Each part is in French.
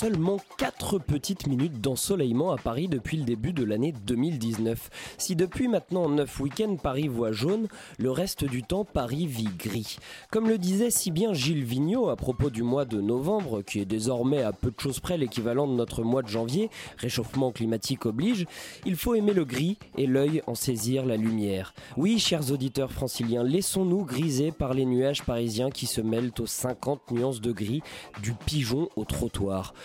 Seulement 4 petites minutes d'ensoleillement à Paris depuis le début de l'année 2019. Si depuis maintenant 9 week-ends Paris voit jaune, le reste du temps Paris vit gris. Comme le disait si bien Gilles Vigneault à propos du mois de novembre, qui est désormais à peu de choses près l'équivalent de notre mois de janvier, réchauffement climatique oblige, il faut aimer le gris et l'œil en saisir la lumière. Oui, chers auditeurs franciliens, laissons-nous griser par les nuages parisiens qui se mêlent aux 50 nuances de gris du pigeon au trottoir.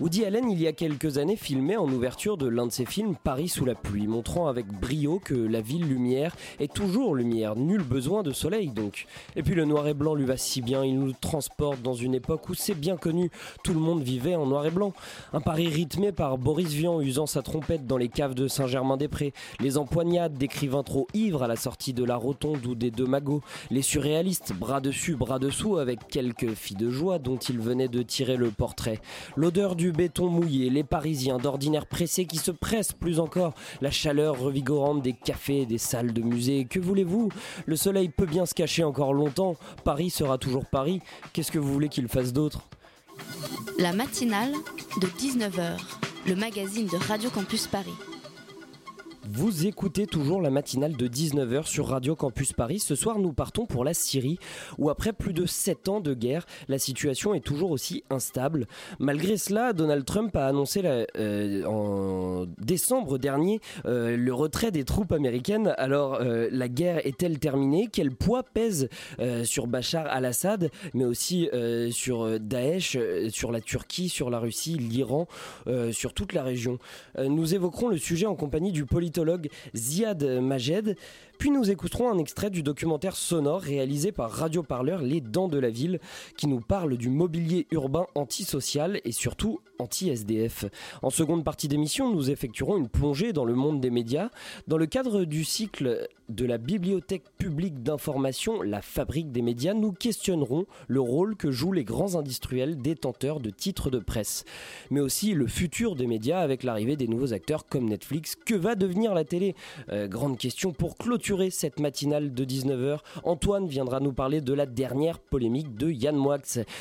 Woody Allen, il y a quelques années, filmait en ouverture de l'un de ses films Paris sous la pluie, montrant avec brio que la ville lumière est toujours lumière, nul besoin de soleil donc. Et puis le noir et blanc lui va si bien, il nous transporte dans une époque où c'est bien connu, tout le monde vivait en noir et blanc. Un Paris rythmé par Boris Vian usant sa trompette dans les caves de Saint-Germain-des-Prés, les empoignades d'écrivains trop ivres à la sortie de la rotonde ou des deux magots, les surréalistes bras dessus, bras dessous avec quelques filles de joie dont il venait de tirer le portrait. Béton mouillé, les Parisiens d'ordinaire pressés qui se pressent plus encore, la chaleur revigorante des cafés des salles de musée. Que voulez-vous? Le soleil peut bien se cacher encore longtemps. Paris sera toujours Paris. Qu'est-ce que vous voulez qu'il fasse d'autre? La matinale de 19h, le magazine de Radio Campus Paris. Vous écoutez toujours la matinale de 19h sur Radio Campus Paris. Ce soir, nous partons pour la Syrie, où après plus de 7 ans de guerre, la situation est toujours aussi instable. Malgré cela, Donald Trump a annoncé euh, en décembre dernier euh, le retrait des troupes américaines. Alors, euh, la guerre est-elle terminée? Quel poids pèse sur Bachar al-Assad, mais aussi sur Daesh, sur la Turquie, sur la Russie, l'Iran, sur toute la région? Nous évoquerons le sujet en compagnie du politologue Ziad Majed, puis nous écouterons un extrait du documentaire sonore réalisé par Radio Parleur Les Dents de la Ville, qui nous parle du mobilier urbain antisocial et surtout anti-SDF. En seconde partie d'émission, nous effectuerons une plongée dans le monde des médias, dans le cadre du cycle de la Bibliothèque publique d'information La Fabrique des médias, nous questionnerons le rôle que jouent les grands industriels détenteurs de titres de presse, mais aussi le futur des médias avec l'arrivée des nouveaux acteurs comme Netflix. Que va devenir la télé? Euh, Grande question pour clôturer cette matinale de 19h. Antoine viendra nous parler de la dernière polémique de Yann Moix.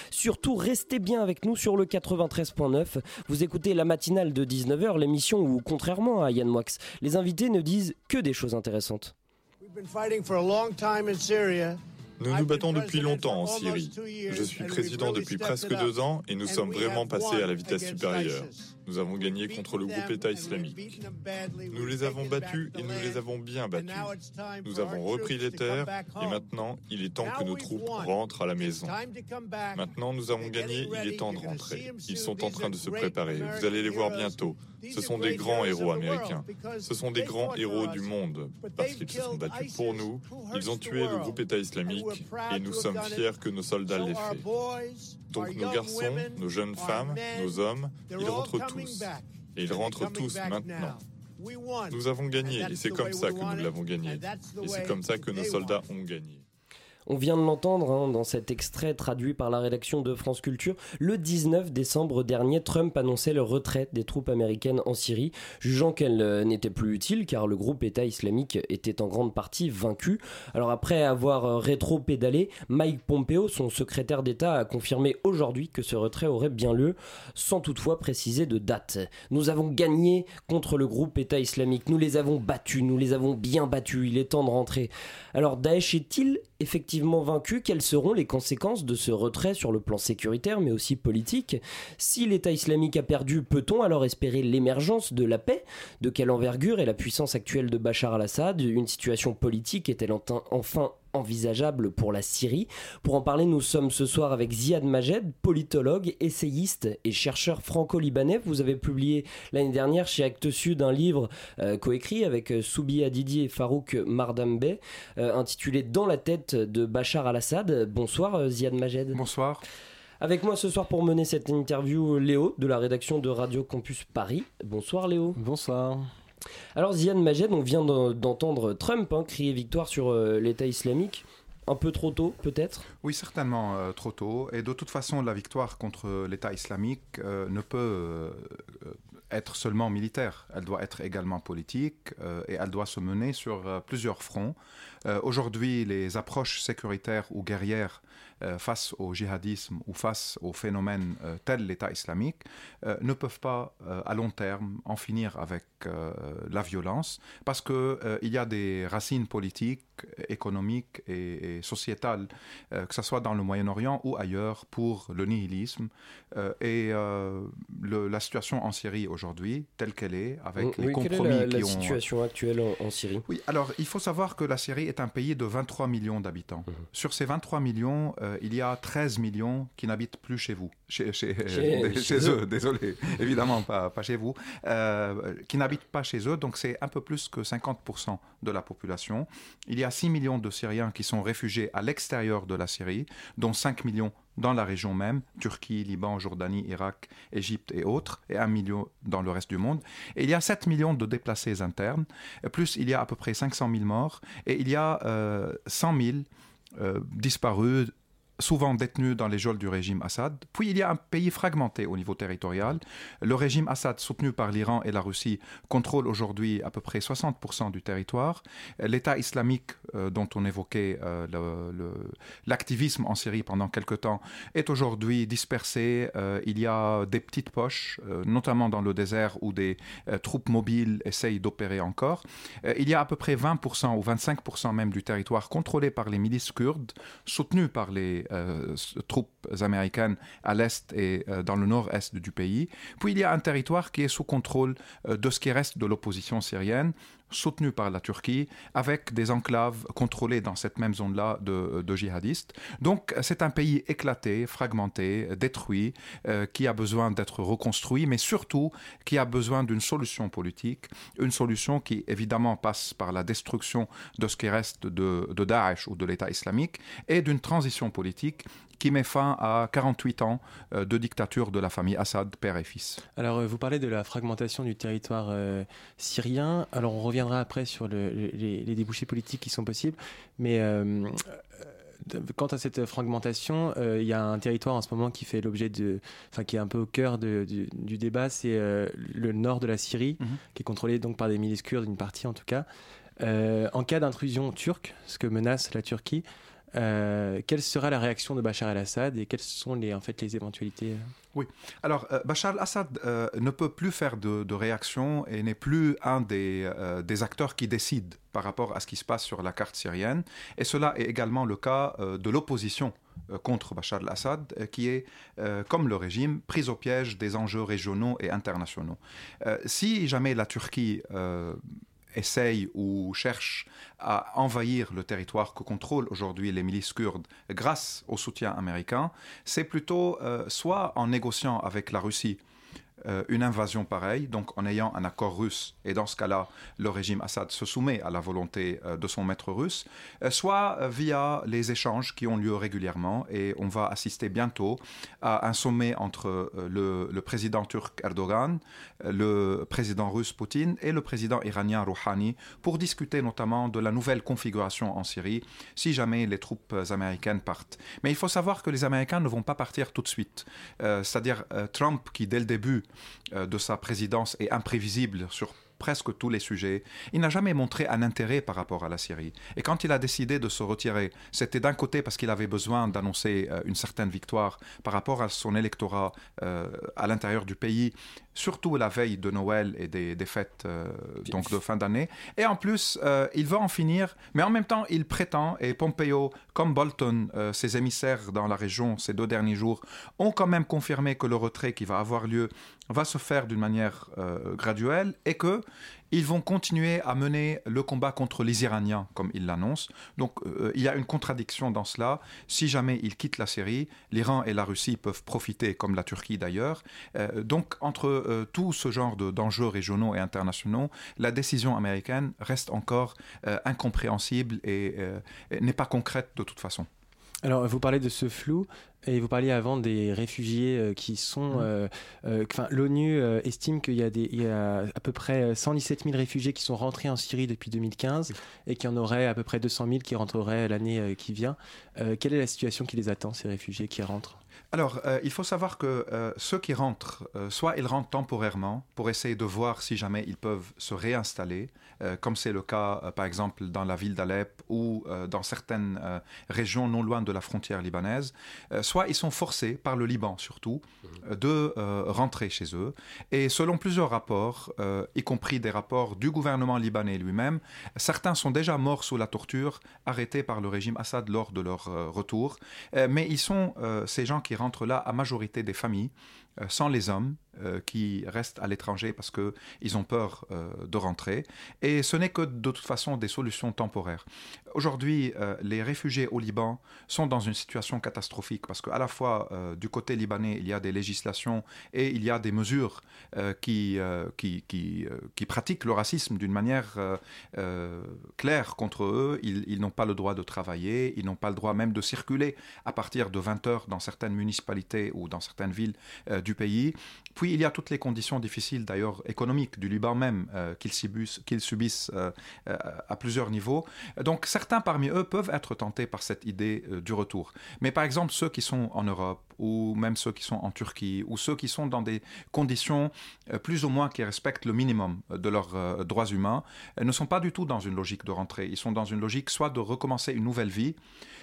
Surtout, restez bien avec nous sur le 93.9. Vous écoutez la matinale de 19h, l'émission où, contrairement à Yann Moix, les invités ne disent que des choses intéressantes. We've been fighting for a long time in Syria. Nous nous battons depuis longtemps en Syrie. Je suis président depuis presque deux ans et nous sommes vraiment passés à la vitesse supérieure. Nous avons gagné contre le groupe État islamique. Nous les avons battus et nous les avons bien battus. Nous avons repris les terres et maintenant il est temps que nos troupes rentrent à la maison. Maintenant nous avons gagné, il est temps de rentrer. Ils sont en train de se préparer. Vous allez les voir bientôt. Ce sont des grands héros américains. Ce sont des grands héros du monde parce qu'ils se sont battus pour nous. Ils ont tué le groupe État islamique et nous sommes fiers que nos soldats l'aient fait. Donc nos garçons, nos jeunes femmes, nos hommes, ils rentrent tous. Et ils rentrent tous maintenant. Nous avons gagné et c'est comme ça que nous l'avons gagné. Et c'est comme ça que nos soldats ont gagné. On vient de l'entendre hein, dans cet extrait traduit par la rédaction de France Culture. Le 19 décembre dernier, Trump annonçait le retrait des troupes américaines en Syrie, jugeant qu'elles euh, n'étaient plus utiles car le groupe État islamique était en grande partie vaincu. Alors après avoir euh, rétro-pédalé, Mike Pompeo, son secrétaire d'État, a confirmé aujourd'hui que ce retrait aurait bien lieu, sans toutefois préciser de date. Nous avons gagné contre le groupe État islamique, nous les avons battus, nous les avons bien battus, il est temps de rentrer. Alors Daesh est-il effectivement vaincu Quelles seront les conséquences de ce retrait sur le plan sécuritaire mais aussi politique? Si l'État islamique a perdu, peut-on alors espérer l'émergence de la paix? De quelle envergure est la puissance actuelle de Bachar al-Assad? Une situation politique est-elle enfin- enfin envisageable pour la Syrie. Pour en parler, nous sommes ce soir avec Ziad Majed, politologue, essayiste et chercheur franco-libanais. Vous avez publié l'année dernière chez Actes Sud un livre euh, coécrit avec euh, Soubi Adidi et Farouk Mardambe euh, intitulé Dans la tête de Bachar al-Assad. Bonsoir Ziad Majed. Bonsoir. Avec moi ce soir pour mener cette interview, Léo de la rédaction de Radio Campus Paris. Bonsoir Léo. Bonsoir. Alors Ziad Majed, on vient d'entendre Trump hein, crier victoire sur euh, l'État islamique. Un peu trop tôt, peut-être? Oui, certainement euh, trop tôt. Et de toute façon, la victoire contre l'État islamique euh, ne peut être seulement militaire. Elle doit être également politique et elle doit se mener sur plusieurs fronts. Aujourd'hui, les approches sécuritaires ou guerrières euh, face au djihadisme ou face aux phénomènes euh, tels l'État islamique euh, ne peuvent pas à long terme en finir avec la violence parce qu'il il y a des racines politiques, économiques et, sociétales, que ce soit dans le Moyen-Orient ou ailleurs, pour le nihilisme. et la situation en Syrie aujourd'hui, telle qu'elle est, avec les compromis quelle est la, situation actuelle en, Syrie? Oui, alors il faut savoir que la Syrie est un pays de 23 millions d'habitants. Mmh. Sur ces 23 millions, euh, il y a 13 millions qui n'habitent plus chez vous, chez, chez, eux. désolé, évidemment pas, pas chez vous, euh, qui n'habitent pas chez eux, donc c'est un peu plus que 50% de la population. Il y a 6 millions de Syriens qui sont réfugiés à l'extérieur de la Syrie, dont 5 millions dans la région même, Turquie, Liban, Jordanie, Irak, Égypte et autres, et 1 million dans le reste du monde. Et il y a 7 millions de déplacés internes, plus il y a à peu près 500 000 morts, et il y a 100 000 euh, disparus souvent détenus dans les geôles du régime Assad. Puis il y a un pays fragmenté au niveau territorial. Le régime Assad, soutenu par l'Iran et la Russie, contrôle aujourd'hui à peu près 60% du territoire. L'État islamique, euh, dont on évoquait euh, l'activisme en Syrie pendant quelque temps, est aujourd'hui dispersé. Euh, il y a des petites poches, notamment dans le désert, où des troupes mobiles essayent d'opérer encore. il y a à peu près 20% ou 25% même du territoire contrôlé par les milices kurdes, soutenues par les euh, troupes américaines à l'est et euh, dans le nord-est du pays. Puis il y a un territoire qui est sous contrôle euh, de ce qui reste de l'opposition syrienne, soutenu par la Turquie, avec des enclaves contrôlées dans cette même zone-là de, djihadistes. Donc c'est un pays éclaté, fragmenté, détruit, qui a besoin d'être reconstruit, mais surtout qui a besoin d'une solution politique, une solution qui évidemment passe par la destruction de ce qui reste de, de Daesh ou de l'État islamique, et d'une transition politique qui met fin à 48 ans euh, de dictature de la famille Assad, père et fils. Alors, euh, vous parlez de la fragmentation du territoire euh, syrien. Alors, on reviendra après sur les, débouchés politiques qui sont possibles. Mais quant à cette fragmentation, il y a un territoire en ce moment qui fait l'objet de, enfin qui est un peu au cœur du, débat, c'est le nord de la Syrie, mhm. qui est contrôlé donc par des milices kurdes, une partie en tout cas. en cas d'intrusion turque, ce que menace la Turquie, euh, quelle sera la réaction de Bachar el-Assad et quelles sont les, en fait, les éventualités euh? Oui, alors euh, Bachar el-Assad ne peut plus faire de, réaction et n'est plus un des, des, acteurs qui décident par rapport à ce qui se passe sur la carte syrienne. Et cela est également le cas de l'opposition contre Bachar el-Assad, qui est, comme le régime, prise au piège des enjeux régionaux et internationaux. si jamais la Turquie essaye ou cherche à envahir le territoire que contrôlent aujourd'hui les milices kurdes grâce au soutien américain, c'est plutôt euh, soit en négociant avec la Russie euh, une invasion pareille, donc en ayant un accord russe, et dans ce cas-là, le régime Assad se soumet à la volonté euh, de son maître russe, euh, soit via les échanges qui ont lieu régulièrement, et on va assister bientôt à un sommet entre le, président turc Erdogan, le président russe Poutine et le président iranien Rouhani pour discuter notamment de la nouvelle configuration en Syrie si jamais les troupes américaines partent. Mais il faut savoir que les Américains ne vont pas partir tout de suite. C'est-à-dire Trump qui dès le début de sa présidence est imprévisible sur presque tous les sujets. Il n'a jamais montré un intérêt par rapport à la Syrie. Et quand il a décidé de se retirer, c'était d'un côté parce qu'il avait besoin d'annoncer euh, une certaine victoire par rapport à son électorat euh, à l'intérieur du pays, surtout la veille de Noël et des, fêtes euh, donc de fin d'année. Et en plus, il veut en finir, mais en même temps, il prétend, et Pompeo, comme Bolton, ses émissaires dans la région ces deux derniers jours, ont quand même confirmé que le retrait qui va avoir lieu va se faire d'une manière euh, graduelle et que ils vont continuer à mener le combat contre les Iraniens, comme ils l'annoncent. Donc euh, il y a une contradiction dans cela. Si jamais ils quittent la Syrie, l'Iran et la Russie peuvent profiter, comme la Turquie d'ailleurs. Euh, donc entre tout ce genre d'enjeux régionaux et internationaux, la décision américaine reste encore incompréhensible et n'est pas concrète de toute façon. Alors, vous parlez de ce flou. Et vous parliez avant des réfugiés euh, qui sont. Mmh. Euh, euh, L'ONU estime qu'il y, y a à peu près 117 000 réfugiés qui sont rentrés en Syrie depuis 2015 et qu'il y en aurait à peu près 200 000 qui rentreraient l'année qui vient. quelle est la situation qui les attend, ces réfugiés qui rentrent? Alors, il faut savoir que ceux qui rentrent, soit ils rentrent temporairement pour essayer de voir si jamais ils peuvent se réinstaller, euh, comme c'est le cas euh, par exemple dans la ville d'Alep ou euh, dans certaines régions non loin de la frontière libanaise, soit ils sont forcés par le Liban surtout de rentrer chez eux. Et selon plusieurs rapports, y compris des rapports du gouvernement libanais lui-même, certains sont déjà morts sous la torture, arrêtés par le régime Assad lors de leur retour. mais ils sont ces gens qui rentrent là à majorité des familles sans les hommes euh, qui restent à l'étranger parce qu'ils ont peur euh, de rentrer. Et ce n'est que de toute façon des solutions temporaires. Aujourd'hui, euh, les réfugiés au Liban sont dans une situation catastrophique parce qu'à la fois du côté libanais, il y a des législations et il y a des mesures qui, qui, qui, qui, pratiquent le racisme d'une manière claire contre eux. Ils, ils n'ont pas le droit de travailler, ils n'ont pas le droit même de circuler à partir de 20 heures dans certaines municipalités ou dans certaines villes du pays. Puis il y a toutes les conditions difficiles, d'ailleurs économiques, du Liban même, euh, qu'ils subissent, euh, euh, à plusieurs niveaux. Donc certains parmi eux peuvent être tentés par cette idée du retour. Mais par exemple, ceux qui sont en Europe, ou même ceux qui sont en Turquie, ou ceux qui sont dans des conditions plus ou moins qui respectent le minimum de leurs droits humains, ne sont pas du tout dans une logique de rentrée. Ils sont dans une logique soit de recommencer une nouvelle vie,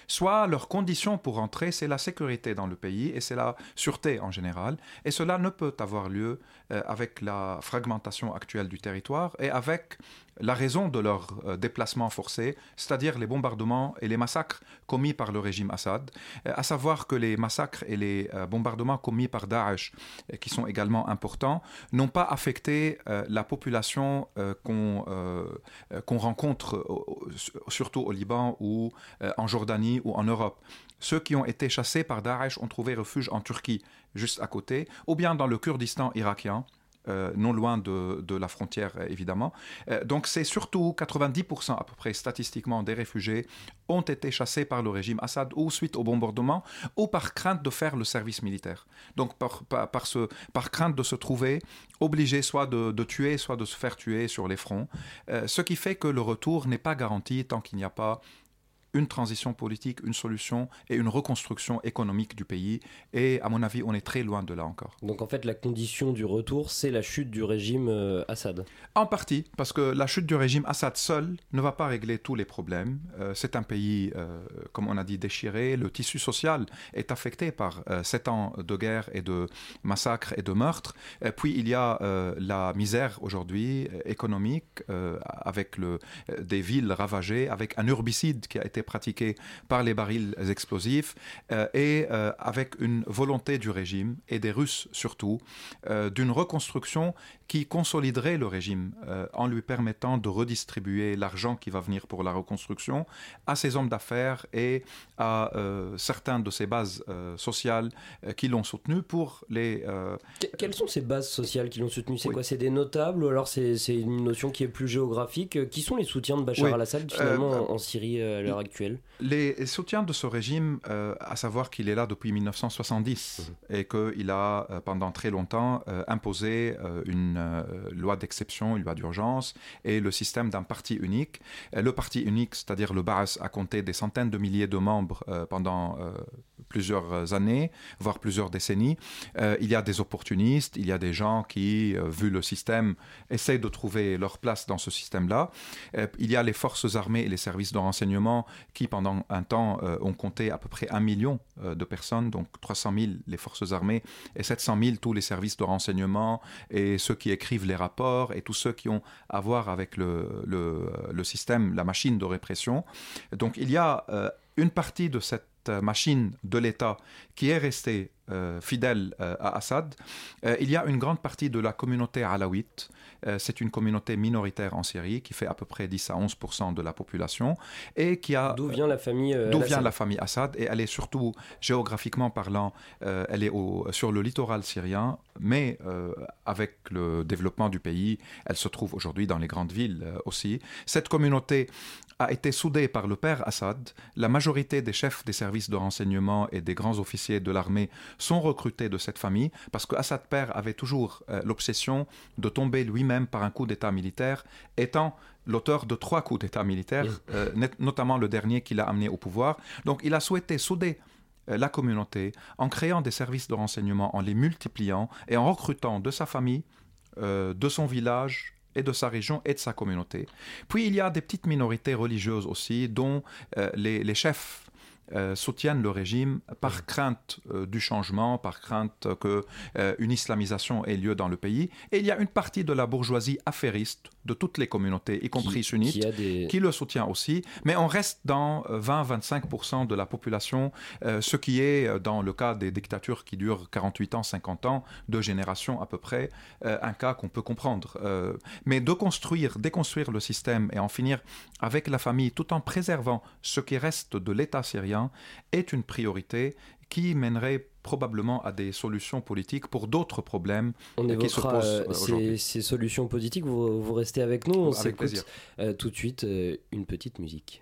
soit leur condition pour rentrer, c'est la sécurité dans le pays et c'est la sûreté en général. Et cela ne peut avoir lieu euh, avec la fragmentation actuelle du territoire et avec la raison de leur euh, déplacement forcé, c'est-à-dire les bombardements et les massacres commis par le régime Assad, euh, à savoir que les massacres et les bombardements commis par Daesh, qui sont également importants, n'ont pas affecté la population qu'on rencontre surtout au Liban ou en Jordanie ou en Europe. Ceux qui ont été chassés par Daesh ont trouvé refuge en Turquie, juste à côté, ou bien dans le Kurdistan irakien, euh, non loin de, la frontière évidemment. Euh, donc c'est surtout 90% à peu près statistiquement des réfugiés ont été chassés par le régime Assad ou suite au bombardement ou par crainte de faire le service militaire. Donc par, par, crainte de se trouver obligés soit de, tuer, soit de se faire tuer sur les fronts. Euh, ce qui fait que le retour n'est pas garanti tant qu'il n'y a pas une transition politique, une solution et une reconstruction économique du pays. Et à mon avis, on est très loin de là encore. Donc en fait, la condition du retour, c'est la chute du régime euh, Assad En partie, parce que la chute du régime Assad seul ne va pas régler tous les problèmes. Euh, c'est un pays, euh, comme on a dit, déchiré. Le tissu social est affecté par sept ans de guerre et de massacres et de meurtres. puis il y a la misère aujourd'hui économique, avec le, des villes ravagées, avec un urbicide qui a été pratiquée par les barils explosifs euh, et euh, avec une volonté du régime et des Russes surtout euh, d'une reconstruction qui consoliderait le régime en lui permettant de redistribuer l'argent qui va venir pour la reconstruction à ses hommes d'affaires et à certains de ses bases sociales qui l'ont soutenu pour les... Quelles sont ces bases sociales qui l'ont soutenu? C'est quoi? C'est des notables ou alors c'est une notion qui est plus géographique Qui sont les soutiens de Bachar al-Assad finalement en Syrie à l'heure actuelle? Les soutiens de ce régime, euh, à savoir qu'il est là depuis 1970 mhm. et qu'il a euh, pendant très longtemps euh, imposé une loi d'exception, une loi d'urgence et le système d'un parti unique. le parti unique, c'est-à-dire le BAS, a compté des centaines de milliers de membres pendant plusieurs années, voire plusieurs décennies. il y a des opportunistes, il y a des gens qui, vu le système, essayent de trouver leur place dans ce système-là. il y a les forces armées et les services de renseignement qui, pendant un temps, euh, ont compté à peu près un million euh, de personnes, donc 300 000 les forces armées et 700 000 tous les services de renseignement et ceux qui écrivent les rapports et tous ceux qui ont à voir avec le, le, système, la machine de répression. Donc il y a euh, une partie de cette machine de l'État qui est restée fidèles à Assad. il y a une grande partie de la communauté alawite euh, c'est une communauté minoritaire en Syrie qui fait à peu près 10 à 11% de la population et qui a d'où vient la famille euh, d'où vient la famille Assad et elle est surtout géographiquement parlant euh, elle est au, sur le littoral syrien mais avec le développement du pays elle se trouve aujourd'hui dans les grandes villes aussi cette communauté a été soudée par le père Assad. La majorité des chefs des services de renseignement et des grands officiers de l'armée sont recrutés de cette famille parce que Assad père avait toujours l'obsession de tomber lui-même même par un coup d'État militaire, étant l'auteur de trois coups d'État militaires, euh, notamment le dernier qu'il a amené au pouvoir. Donc il a souhaité souder euh, la communauté en créant des services de renseignement, en les multipliant et en recrutant de sa famille, euh, de son village, et de sa région et de sa communauté. Puis il y a des petites minorités religieuses aussi, dont les, les, chefs euh, soutiennent le régime par crainte euh, du changement, par crainte que euh, une islamisation ait lieu dans le pays. Et il y a une partie de la bourgeoisie affairiste de toutes les communautés, y compris sunnites, qui, le soutient aussi. Mais on reste dans 20-25% de la population, ce qui est, dans le cas des dictatures qui durent 48 ans, 50 ans, deux générations à peu près, un cas qu'on peut comprendre. mais de construire, déconstruire le système et en finir avec la famille tout en préservant ce qui reste de l'État syrien, est une priorité qui mènerait probablement à des solutions politiques pour d'autres problèmes on qui se posent euh, ces, ces, solutions politiques. Vous, vous, restez avec nous. On plaisir. Euh, tout de suite euh, une petite musique.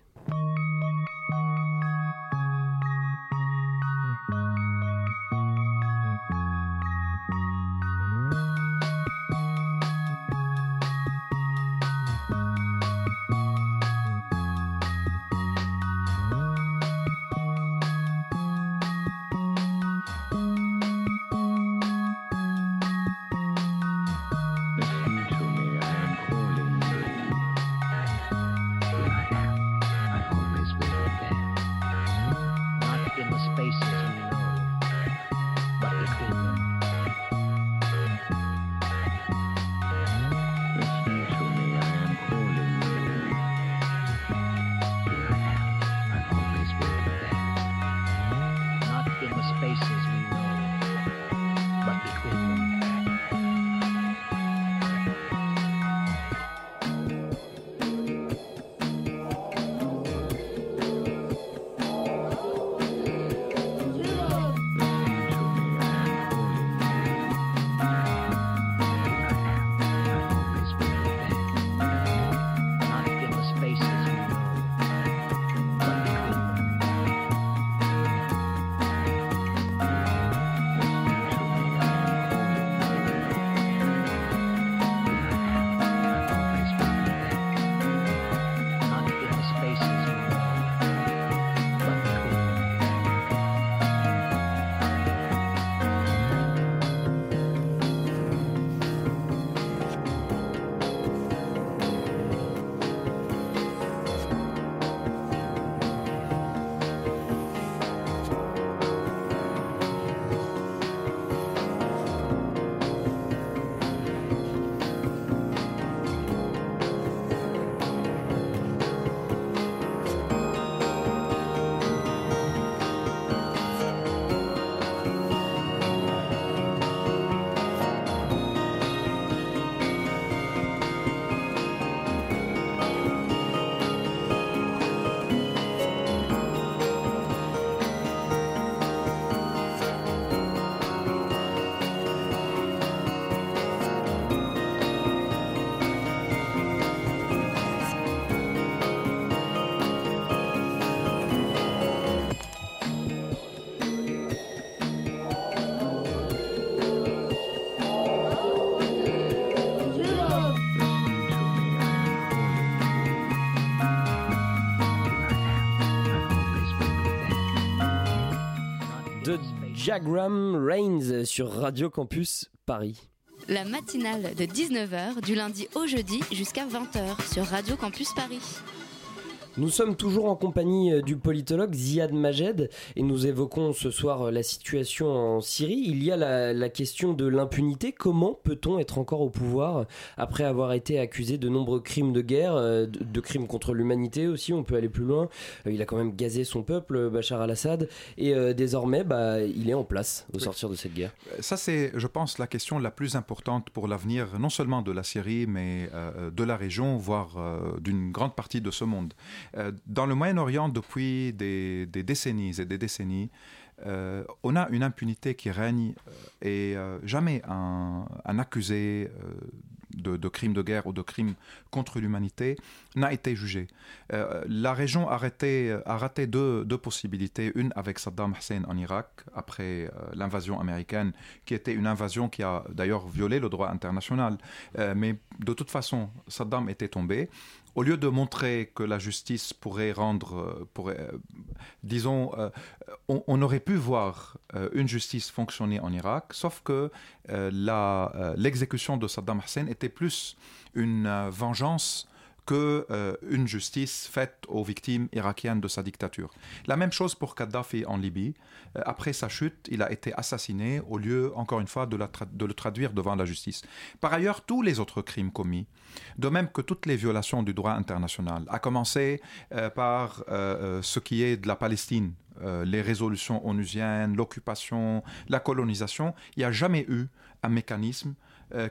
Jagram Reigns sur Radio Campus Paris. La matinale de 19h du lundi au jeudi jusqu'à 20h sur Radio Campus Paris. Nous sommes toujours en compagnie euh, du politologue Ziad Majed et nous évoquons ce soir euh, la situation en Syrie. Il y a la, question de l'impunité. Comment peut-on être encore au pouvoir après avoir été accusé de nombreux crimes de guerre, euh, de, crimes contre l'humanité aussi, on peut aller plus loin. Il a quand même gazé son peuple, Bachar al-Assad, et désormais bah, il est en place au sortir de cette guerre. Ça c'est, je pense, la question la plus importante pour l'avenir, non seulement de la Syrie, mais de la région, voire d'une grande partie de ce monde. Euh, dans le Moyen-Orient, depuis des, décennies et des décennies, euh, on a une impunité qui règne euh, et jamais un, accusé de, crimes de guerre ou de crimes contre l'humanité n'a été jugé. la région a raté, deux, possibilités. Une avec Saddam Hussein en Irak, après l'invasion américaine, qui était une invasion qui a d'ailleurs violé le droit international. mais de toute façon, Saddam était tombé au lieu de montrer que la justice pourrait rendre, euh, euh, disons, euh, on, aurait pu voir une justice fonctionner en Irak, sauf que l'exécution de Saddam Hussein était plus une vengeance que une justice faite aux victimes irakiennes de sa dictature. La même chose pour Kadhafi en Libye. après sa chute, il a été assassiné au lieu, encore une fois, de, le traduire devant la justice. Par ailleurs, tous les autres crimes commis de même que toutes les violations du droit international, à commencer euh, par euh, euh, ce qui est de la Palestine, les résolutions onusiennes, l'occupation, la colonisation, il n'y a jamais eu un mécanisme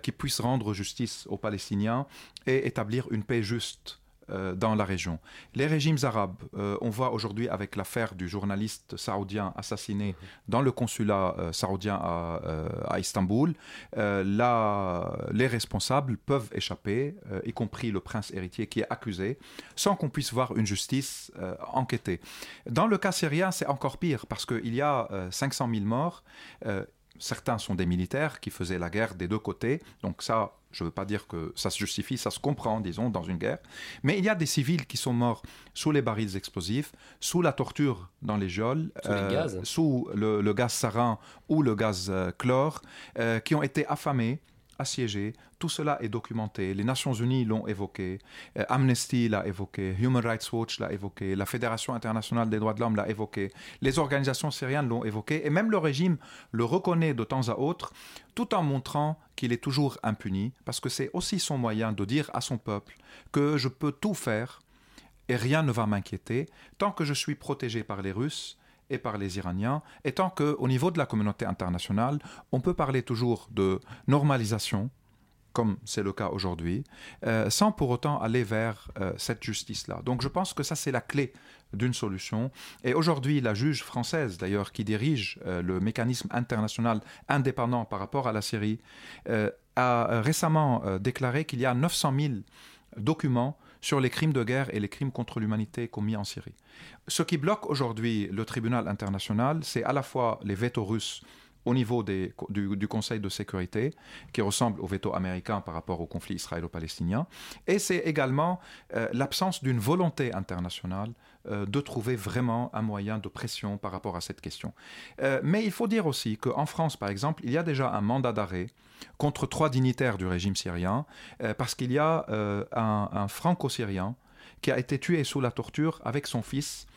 qui puisse rendre justice aux Palestiniens et établir une paix juste euh, dans la région. Les régimes arabes, euh, on voit aujourd'hui avec l'affaire du journaliste saoudien assassiné dans le consulat euh, saoudien à, à Istanbul, là, les responsables peuvent échapper, y compris le prince héritier qui est accusé, sans qu'on puisse voir une justice enquêtée. Dans le cas syrien, c'est encore pire parce qu'il y a 500 000 morts certains sont des militaires qui faisaient la guerre des deux côtés, donc ça, je ne veux pas dire que ça se justifie, ça se comprend, disons, dans une guerre. Mais il y a des civils qui sont morts sous les barils explosifs, sous la torture dans les geôles, sous, euh, le, gaz sarin ou le gaz euh, chlore, euh, qui ont été affamés, assiégés. Tout cela est documenté. Les Nations Unies l'ont évoqué, euh, Amnesty l'a évoqué, Human Rights Watch l'a évoqué, la Fédération internationale des droits de l'homme l'a évoqué, les organisations syriennes l'ont évoqué, et même le régime le reconnaît de temps à autre, tout en montrant qu'il est toujours impuni, parce que c'est aussi son moyen de dire à son peuple que je peux tout faire et rien ne va m'inquiéter. Tant que je suis protégé par les Russes et par les Iraniens, et tant qu'au niveau de la communauté internationale, on peut parler toujours de normalisation, comme c'est le cas aujourd'hui, euh, sans pour autant aller vers euh, cette justice-là. Donc je pense que ça, c'est la clé d'une solution. Et aujourd'hui, la juge française, d'ailleurs, qui dirige euh, le mécanisme international indépendant par rapport à la Syrie, a récemment déclaré qu'il y a 900 000 documents sur les crimes de guerre et les crimes contre l'humanité commis en Syrie. Ce qui bloque aujourd'hui le tribunal international, c'est à la fois les vétos russes au niveau du, Conseil de sécurité, qui ressemble au veto américain par rapport au conflit israélo-palestinien, et c'est également euh, l'absence d'une volonté internationale euh, de trouver vraiment un moyen de pression par rapport à cette question. Euh, mais il faut dire aussi qu'en France, par exemple, il y a déjà un mandat d'arrêt contre trois dignitaires du régime syrien, parce qu'il y a un, franco-syrien qui a été tué sous la torture avec son fils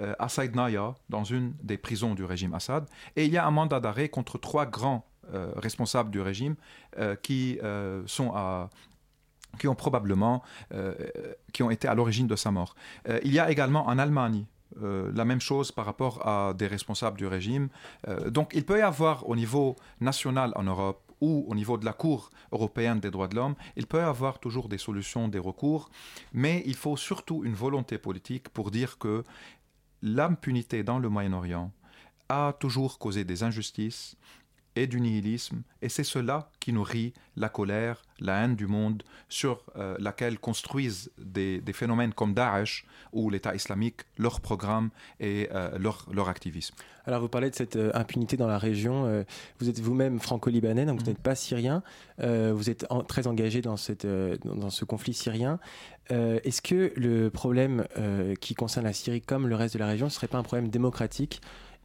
euh, à Saïdnaya, dans une des prisons du régime Assad. Et il y a un mandat d'arrêt contre trois grands euh, responsables du régime euh, qui sont à, qui ont probablement qui ont été à l'origine de sa mort. il y a également en Allemagne la même chose par rapport à des responsables du régime. donc il peut y avoir au niveau national en Europe ou au niveau de la Cour européenne des droits de l'homme, il peut y avoir toujours des solutions, des recours, mais il faut surtout une volonté politique pour dire que l'impunité dans le Moyen-Orient a toujours causé des injustices et du nihilisme, et c'est cela qui nourrit la colère, la haine du monde, sur euh, laquelle construisent des, phénomènes comme Daesh ou l'État islamique leur programme et euh, leur, leur, activisme. Alors vous parlez de cette euh, impunité dans la région, vous êtes vous-même franco-libanais, donc vous mm. n'êtes pas syrien, vous êtes très engagé dans, cette, dans ce conflit syrien. Est-ce que le problème qui concerne la Syrie comme le reste de la région ne serait pas un problème démocratique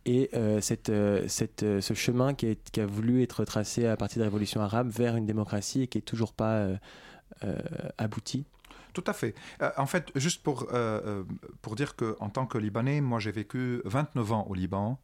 et euh, cette, euh, cette, euh, ce chemin qui, qui, a voulu être tracé à partir de la révolution arabe vers une démocratie et qui n'est toujours pas abouti Tout à fait. en fait, juste pour, pour dire qu'en tant que Libanais, moi j'ai vécu 29 ans au Liban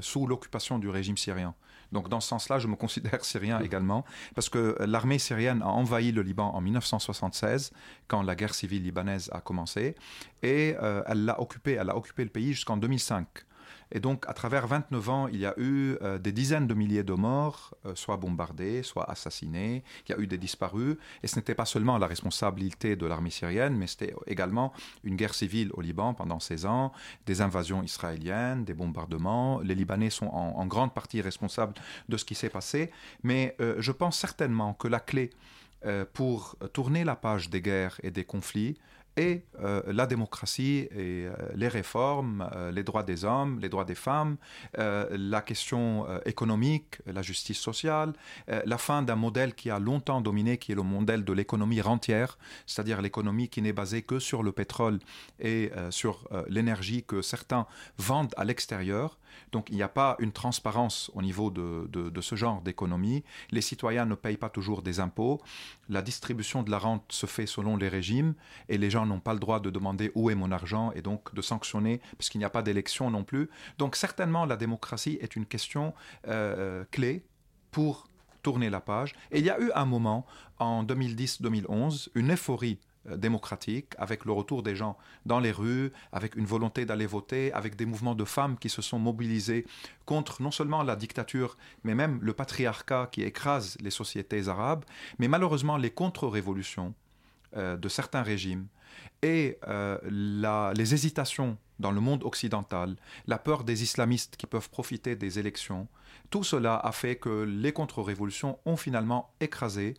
sous l'occupation du régime syrien. Donc dans ce sens-là, je me considère syrien mmh. également, parce que l'armée syrienne a envahi le Liban en 1976, quand la guerre civile libanaise a commencé, et elle l'a occupé, elle a occupé le pays jusqu'en 2005. Et donc, à travers 29 ans, il y a eu euh, des dizaines de milliers de morts, euh, soit bombardés, soit assassinés. Il y a eu des disparus. Et ce n'était pas seulement la responsabilité de l'armée syrienne, mais c'était également une guerre civile au Liban pendant 16 ans, des invasions israéliennes, des bombardements. Les Libanais sont en, grande partie responsables de ce qui s'est passé. Mais euh, je pense certainement que la clé pour tourner la page des guerres et des conflits, et euh, la démocratie et euh, les réformes, euh, les droits des hommes, les droits des femmes, la question économique, la justice sociale, la fin d'un modèle qui a longtemps dominé, qui est le modèle de l'économie rentière, c'est-à-dire l'économie qui n'est basée que sur le pétrole et sur l'énergie que certains vendent à l'extérieur. Donc il n'y a pas une transparence au niveau de, de ce genre d'économie. Les citoyens ne payent pas toujours des impôts. La distribution de la rente se fait selon les régimes et les gens n'ont pas le droit de demander où est mon argent et donc de sanctionner parce qu'il n'y a pas d'élection non plus. Donc certainement la démocratie est une question euh, clé pour tourner la page. Et il y a eu un moment en 2010-2011, une euphorie démocratique, avec le retour des gens dans les rues, avec une volonté d'aller voter, avec des mouvements de femmes qui se sont mobilisés contre non seulement la dictature, mais même le patriarcat qui écrase les sociétés arabes, mais malheureusement les contre-révolutions euh, de certains régimes et euh, les hésitations dans le monde occidental, la peur des islamistes qui peuvent profiter des élections, tout cela a fait que les contre-révolutions ont finalement écrasé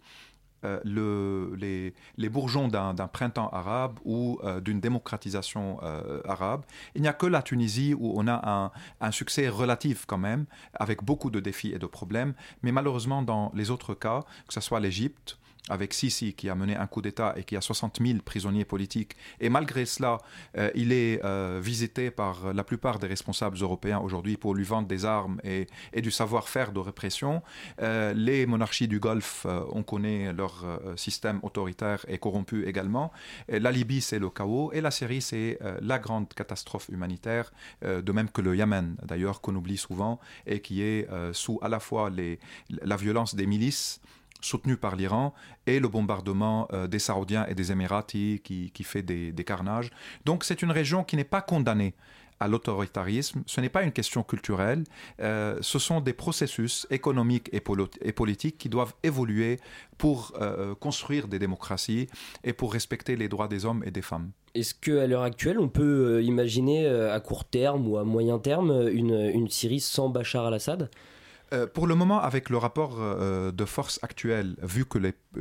euh, le, les, bourgeons d'un printemps arabe ou euh, d'une démocratisation arabe. Il n'y a que la Tunisie où on a un, un, succès relatif quand même, avec beaucoup de défis et de problèmes, mais malheureusement dans les autres cas, que ce soit l'Égypte, avec Sisi qui a mené un coup d'État et qui a 60 000 prisonniers politiques. Et malgré cela, euh, il est euh, visité par la plupart des responsables européens aujourd'hui pour lui vendre des armes et, du savoir-faire de répression. Euh, les monarchies du Golfe, on connaît leur système autoritaire et corrompu également. la Libye, c'est le chaos. Et la Syrie, c'est la grande catastrophe humanitaire, de même que le Yémen, d'ailleurs, qu'on oublie souvent, et qui est sous à la fois les, la violence des milices, soutenu par l'Iran et le bombardement euh, des Saoudiens et des Émiratis qui, fait des, carnages. Donc c'est une région qui n'est pas condamnée à l'autoritarisme. Ce n'est pas une question culturelle, euh, ce sont des processus économiques et, politiques qui doivent évoluer pour euh, construire des démocraties et pour respecter les droits des hommes et des femmes. Est-ce qu'à l'heure actuelle, on peut imaginer à court terme ou à moyen terme une Syrie sans Bachar al-Assad? Euh, pour le moment, avec le rapport euh, de force actuel, vu que,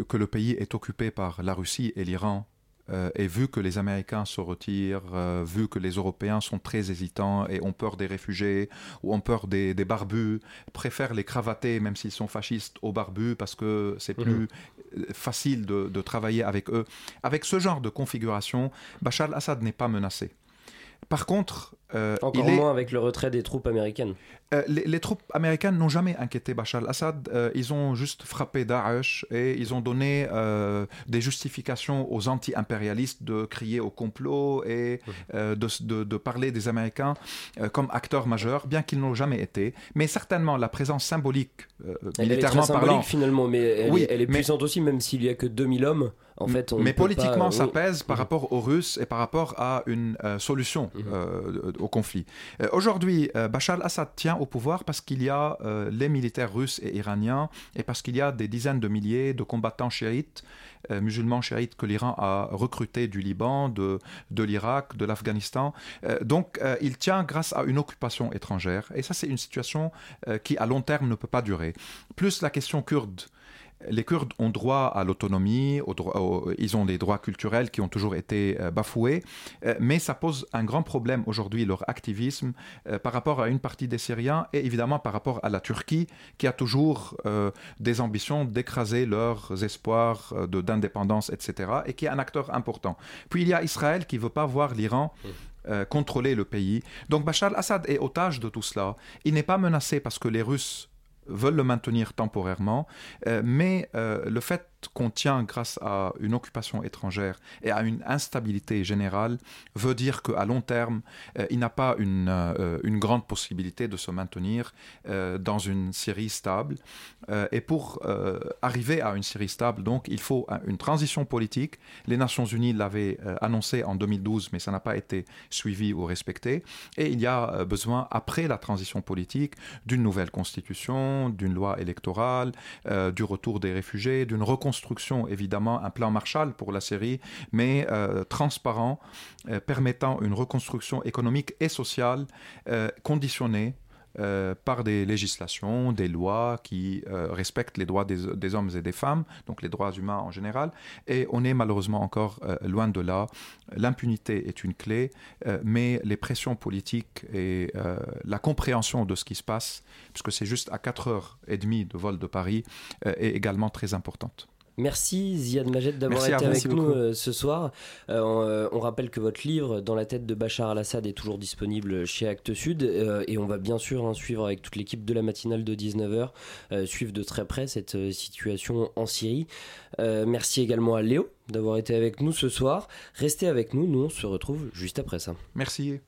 que, le pays est occupé par la Russie et l'Iran, euh, et vu que les Américains se retirent, vu que les Européens sont très hésitants et ont peur des réfugiés ou ont peur des, barbus, préfèrent les cravater, même s'ils sont fascistes, aux barbus parce que c'est plus mhm. facile de, de travailler avec eux. Avec ce genre de configuration, Bachar al-Assad n'est pas menacé. Par contre, euh, Encore moins avec le retrait des troupes américaines. Euh, les, troupes américaines n'ont jamais inquiété Bachar al-Assad. Euh, ils ont juste frappé Daesh et ils ont donné des justifications aux anti-impérialistes de crier au complot et de, parler des Américains comme acteurs majeurs, bien qu'ils n'ont jamais été. Mais certainement, la présence symbolique, militairement elle est parlant. finalement, mais elle, oui, elle est puissante aussi, même s'il n'y a que 2000 hommes. En fait, mais politiquement, ça pèse par rapport aux Russes et par rapport à une solution mhm au conflit. Euh, aujourd'hui, euh, Bachar al-Assad tient au pouvoir parce qu'il y a euh, les militaires russes et iraniens et parce qu'il y a des dizaines de milliers de combattants chiites, musulmans chiites que l'Iran a recrutés du Liban, de, de l'Irak, de l'Afghanistan. donc, il tient grâce à une occupation étrangère. Et ça, c'est une situation qui, à long terme, ne peut pas durer. Plus la question kurde les Kurdes ont droit à l'autonomie, ils ont des droits culturels qui ont toujours été euh, bafoués, euh, mais ça pose un grand problème aujourd'hui, leur activisme, euh, par rapport à une partie des Syriens et évidemment par rapport à la Turquie, qui a toujours des ambitions d'écraser leurs espoirs d'indépendance, etc., et qui est un acteur important. Puis il y a Israël qui ne veut pas voir l'Iran. contrôler le pays. Donc Bachar al-Assad est otage de tout cela. Il n'est pas menacé parce que les Russes veulent le maintenir temporairement, euh, mais euh, le fait qu'on tient grâce à une occupation étrangère et à une instabilité générale veut dire qu'à long terme, euh, il n'a pas une, euh, une, grande possibilité de se maintenir euh, dans une Syrie stable. et pour arriver à une Syrie stable, donc, il faut une transition politique. Les Nations Unies l'avaient annoncé en 2012, mais ça n'a pas été suivi ou respecté. Et il y a besoin, après la transition politique, d'une nouvelle constitution, d'une loi électorale, du retour des réfugiés, d'une reconstruction, évidemment, un plan Marshall pour la Syrie, mais transparent, permettant une reconstruction économique et sociale euh, conditionnée euh, par des législations, des lois qui euh, respectent les droits des, hommes et des femmes, donc les droits humains en général. Et on est malheureusement encore loin de là. L'impunité est une clé, mais les pressions politiques et la compréhension de ce qui se passe, puisque c'est juste à 4h30 de vol de Paris, est également très importante. Merci Ziad Majed d'avoir été avec nous euh, ce soir. Euh, euh, on, rappelle que votre livre Dans la tête de Bachar al-Assad est toujours disponible chez Actes Sud et on va bien sûr hein, suivre avec toute l'équipe de la matinale de 19h, suivre de très près cette situation en Syrie. merci également à Léo d'avoir été avec nous ce soir. Restez avec nous, nous on se retrouve juste après ça. Merci.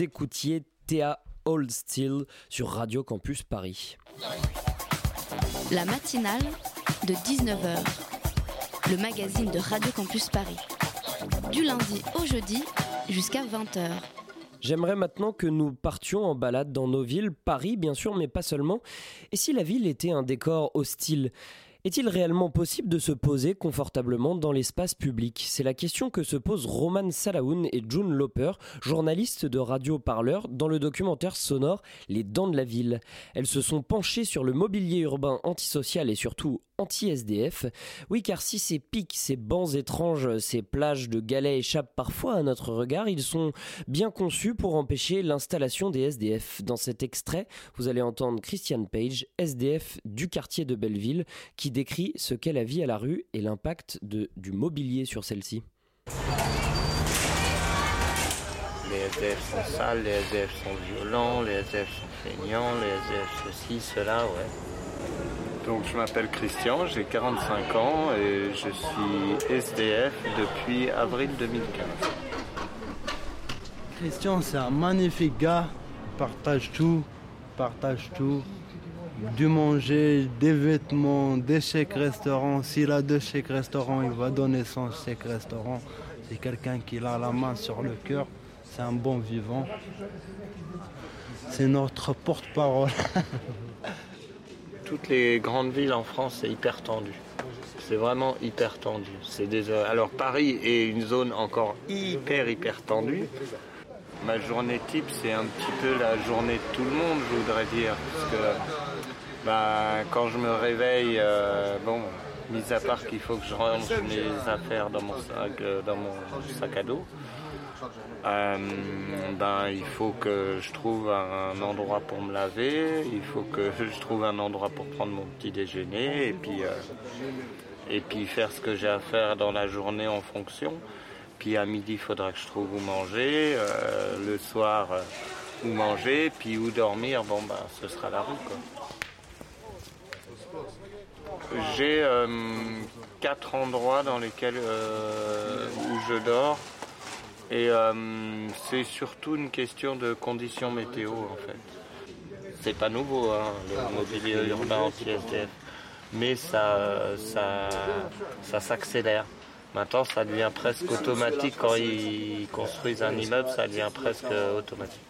Écoutiez Théa Old Steel sur Radio Campus Paris. La matinale de 19h, le magazine de Radio Campus Paris. Du lundi au jeudi jusqu'à 20h. J'aimerais maintenant que nous partions en balade dans nos villes, Paris bien sûr, mais pas seulement. Et si la ville était un décor hostile? Est-il réellement possible de se poser confortablement dans l'espace public? C'est la question que se posent Roman Salaoun et June Loper, journalistes de Radio Parleur, dans le documentaire sonore Les Dents de la Ville. Elles se sont penchées sur le mobilier urbain antisocial et surtout anti-SDF. Oui, car si ces pics, ces bancs étranges, ces plages de galets échappent parfois à notre regard, ils sont bien conçus pour empêcher l'installation des SDF. Dans cet extrait, vous allez entendre Christian Page, SDF du quartier de Belleville, qui décrit ce qu'est la vie à la rue et l'impact du mobilier sur celle-ci. Les SDF sont sales, les SDF sont violents, les SDF sont feignants, les SDF ceci, cela, ouais. Donc je m'appelle Christian, j'ai 45 ans et je suis SDF depuis avril 2015. Christian, c'est un magnifique gars, partage tout, partage tout du manger, des vêtements, des chèques restaurants. S'il a deux chèques restaurants, il va donner son chèque restaurant. C'est quelqu'un qui a la main sur le cœur. C'est un bon vivant. C'est notre porte-parole. Toutes les grandes villes en France, c'est hyper tendu. C'est vraiment hyper tendu. C'est Alors Paris est une zone encore hyper hyper tendue. Ma journée type, c'est un petit peu la journée de tout le monde, je voudrais dire. Bah, quand je me réveille, euh, bon, mis à part qu'il faut que je range mes affaires dans mon sac, euh, dans mon sac à dos, euh, ben, il faut que je trouve un endroit pour me laver, il faut que je trouve un endroit pour prendre mon petit déjeuner et puis, et puis faire ce que j'ai à faire dans la journée en fonction. Puis à midi, il faudra que je trouve où manger, le soir, où manger, puis où dormir, bon, ben, ce sera la route. Quoi. J'ai euh, quatre endroits dans lesquels euh, où je dors. Et euh, c'est surtout une question de conditions météo en fait. C'est pas nouveau hein, le mobilier urbain anti-SDF. Mais ça, ça, ça s'accélère. Maintenant, ça devient presque automatique quand ils construisent un immeuble, ça devient presque automatique.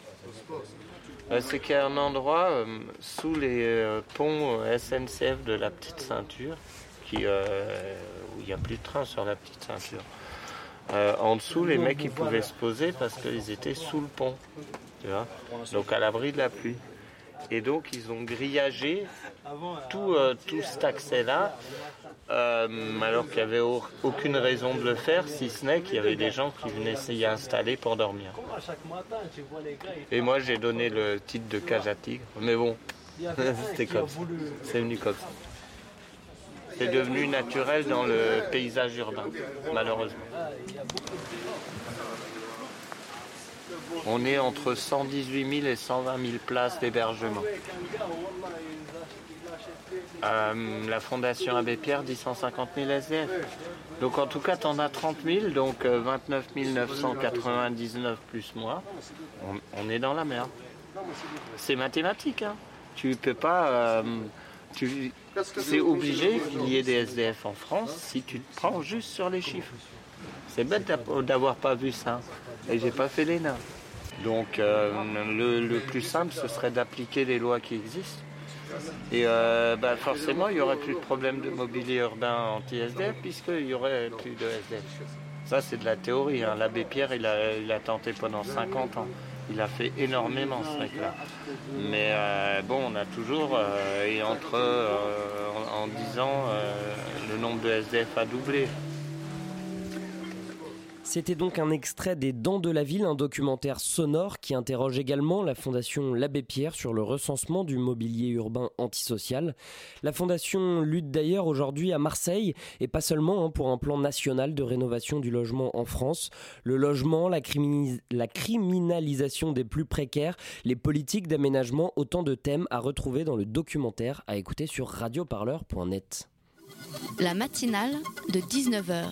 Euh, c'est qu'il y a un endroit euh, sous les euh, ponts SNCF de la petite ceinture, qui, où il n'y a plus de train sur la petite ceinture. en dessous, les mecs ils pouvaient se poser parce qu'ils étaient sous le pont, donc à l'abri de la pluie. Et donc ils ont grillagé tout, tout cet accès-là euh, alors qu'il n'y avait aucune raison de le faire, si ce n'est qu'il y avait des gens qui venaient s'y installer pour dormir. Et moi j'ai donné le titre de cage à tigre, mais bon, c'était comme ça. C'est venu comme ça. C'est devenu naturel dans le paysage urbain, malheureusement. On est entre 118 000 et 120 000 places d'hébergement. Euh, la Fondation Abbé Pierre dit 150 000 SDF. Donc en tout cas, tu en as 30 000, donc 29 euh, 999 plus moi. On, est dans la merde. C'est mathématique. Hein. Tu peux pas. Euh, c'est obligé qu'il y ait des SDF en France si tu te prends juste sur les chiffres. C'est bête d'avoir pas vu ça. Et j'ai pas fait les Donc le plus simple, ce serait d'appliquer les lois qui existent et euh, bah, forcément, il n'y aurait plus de problème de mobilier urbain anti-SDF puisqu'il n'y aurait plus de SDF. Ça, c'est de la théorie. Hein. L'abbé Pierre, il a, tenté pendant 50 ans. Il a fait énormément ce mec-là. Mais euh, bon, on a toujours, euh, et entre, en, en, 10 ans, le nombre de SDF a doublé. C'était donc un extrait des Dents de la Ville, un documentaire sonore qui interroge également la Fondation L'Abbé Pierre sur le recensement du mobilier urbain antisocial. La Fondation lutte d'ailleurs aujourd'hui à Marseille, et pas seulement hein, pour un plan national de rénovation du logement en France. Le logement, la, la criminalisation des plus précaires, les politiques d'aménagement, autant de thèmes à retrouver dans le documentaire à écouter sur radioparleur.net. La matinale de 19h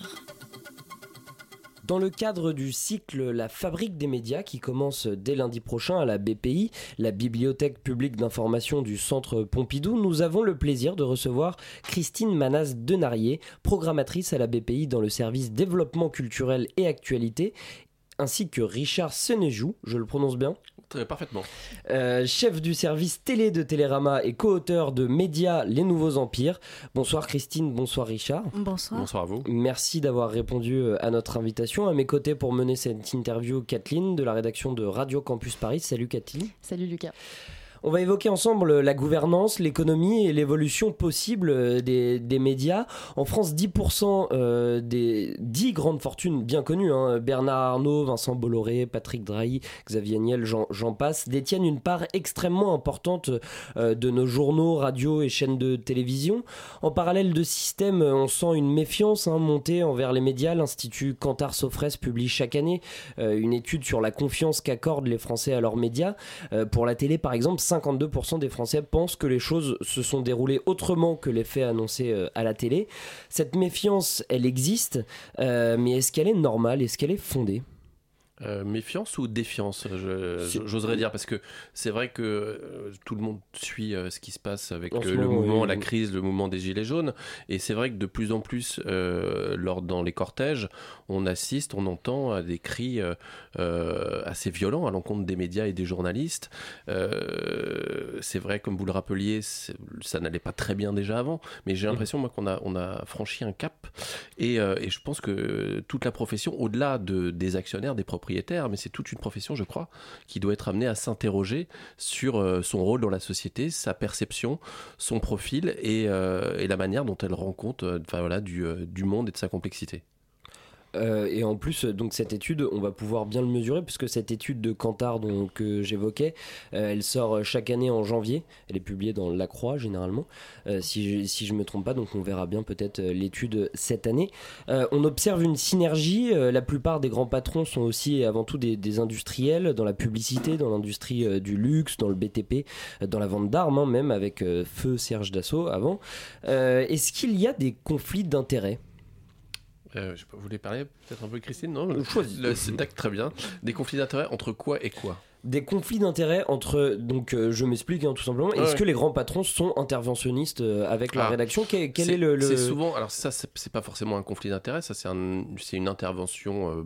dans le cadre du cycle La Fabrique des médias qui commence dès lundi prochain à la BPI, la Bibliothèque publique d'information du Centre Pompidou, nous avons le plaisir de recevoir Christine Manas Denarier, programmatrice à la BPI dans le service développement culturel et actualité ainsi que Richard Senejou, je le prononce bien Très parfaitement. Euh, chef du service télé de Télérama et co-auteur de Média Les Nouveaux Empires. Bonsoir Christine, bonsoir Richard. Bonsoir. Bonsoir à vous. Merci d'avoir répondu euh, à notre invitation. À mes côtés pour mener cette interview, Kathleen de la rédaction de Radio Campus Paris. Salut Kathleen. Salut Lucas. On va évoquer ensemble la gouvernance, l'économie et l'évolution possible euh, des, médias. En France, 10% euh, des 10 grandes fortunes bien connues, hein, Bernard Arnault, Vincent Bolloré, Patrick Drahi, Xavier Niel, j'en passe, détiennent une part extrêmement importante euh, de nos journaux, radios et chaînes de télévision. En parallèle de système, on sent une méfiance hein, montée envers les médias. L'Institut Cantar Sofres publie chaque année une étude sur la confiance qu'accordent les Français à leurs médias. pour la télé, par exemple, 52% des Français pensent que les choses se sont déroulées autrement que les faits annoncés euh, à la télé. Cette méfiance, elle existe, euh, mais est-ce qu'elle est normale? Est-ce qu'elle est fondée? Euh, méfiance ou défiance, j'oserais dire, parce que c'est vrai que euh, tout le monde suit euh, ce qui se passe avec le, mouvement, la crise, le mouvement des gilets jaunes, et c'est vrai que de plus en plus, lors dans les cortèges, on assiste, on entend à des cris assez violents à l'encontre des médias et des journalistes. c'est vrai, comme vous le rappeliez, ça n'allait pas très bien déjà avant, mais j'ai l'impression moi qu'on a on a franchi un cap, et, et je pense que toute la profession, au-delà de, des actionnaires, des propriétaires mais c'est toute une profession, je crois, qui doit être amenée à s'interroger sur euh, son rôle dans la société, sa perception, son profil et, euh, la manière dont elle rend compte euh, du monde et de sa complexité. Euh, et en plus, donc cette étude, on va pouvoir bien le mesurer puisque cette étude de Kantar que j'évoquais, euh, elle sort chaque année en janvier. Elle est publiée dans La Croix généralement, euh, si, je, si je me trompe pas. Donc on verra bien peut-être l'étude cette année. on observe une synergie. la plupart des grands patrons sont aussi avant tout des, des industriels dans la publicité, dans l'industrie du luxe, dans le BTP, dans la vente d'armes hein, même avec Feu Serge Dassault avant. Est-ce qu'il y a des conflits d'intérêts? Euh, je voulais parler peut-être un peu Christine, non Le, très bien. Des conflits d'intérêts entre quoi et quoi des conflits d'intérêts entre donc euh, je m'explique hein, tout simplement. Est-ce que les grands patrons sont interventionnistes euh, avec la ah, rédaction? Quel, est, le, c'est souvent alors ça c'est pas forcément un conflit d'intérêts ça c'est un, une intervention euh,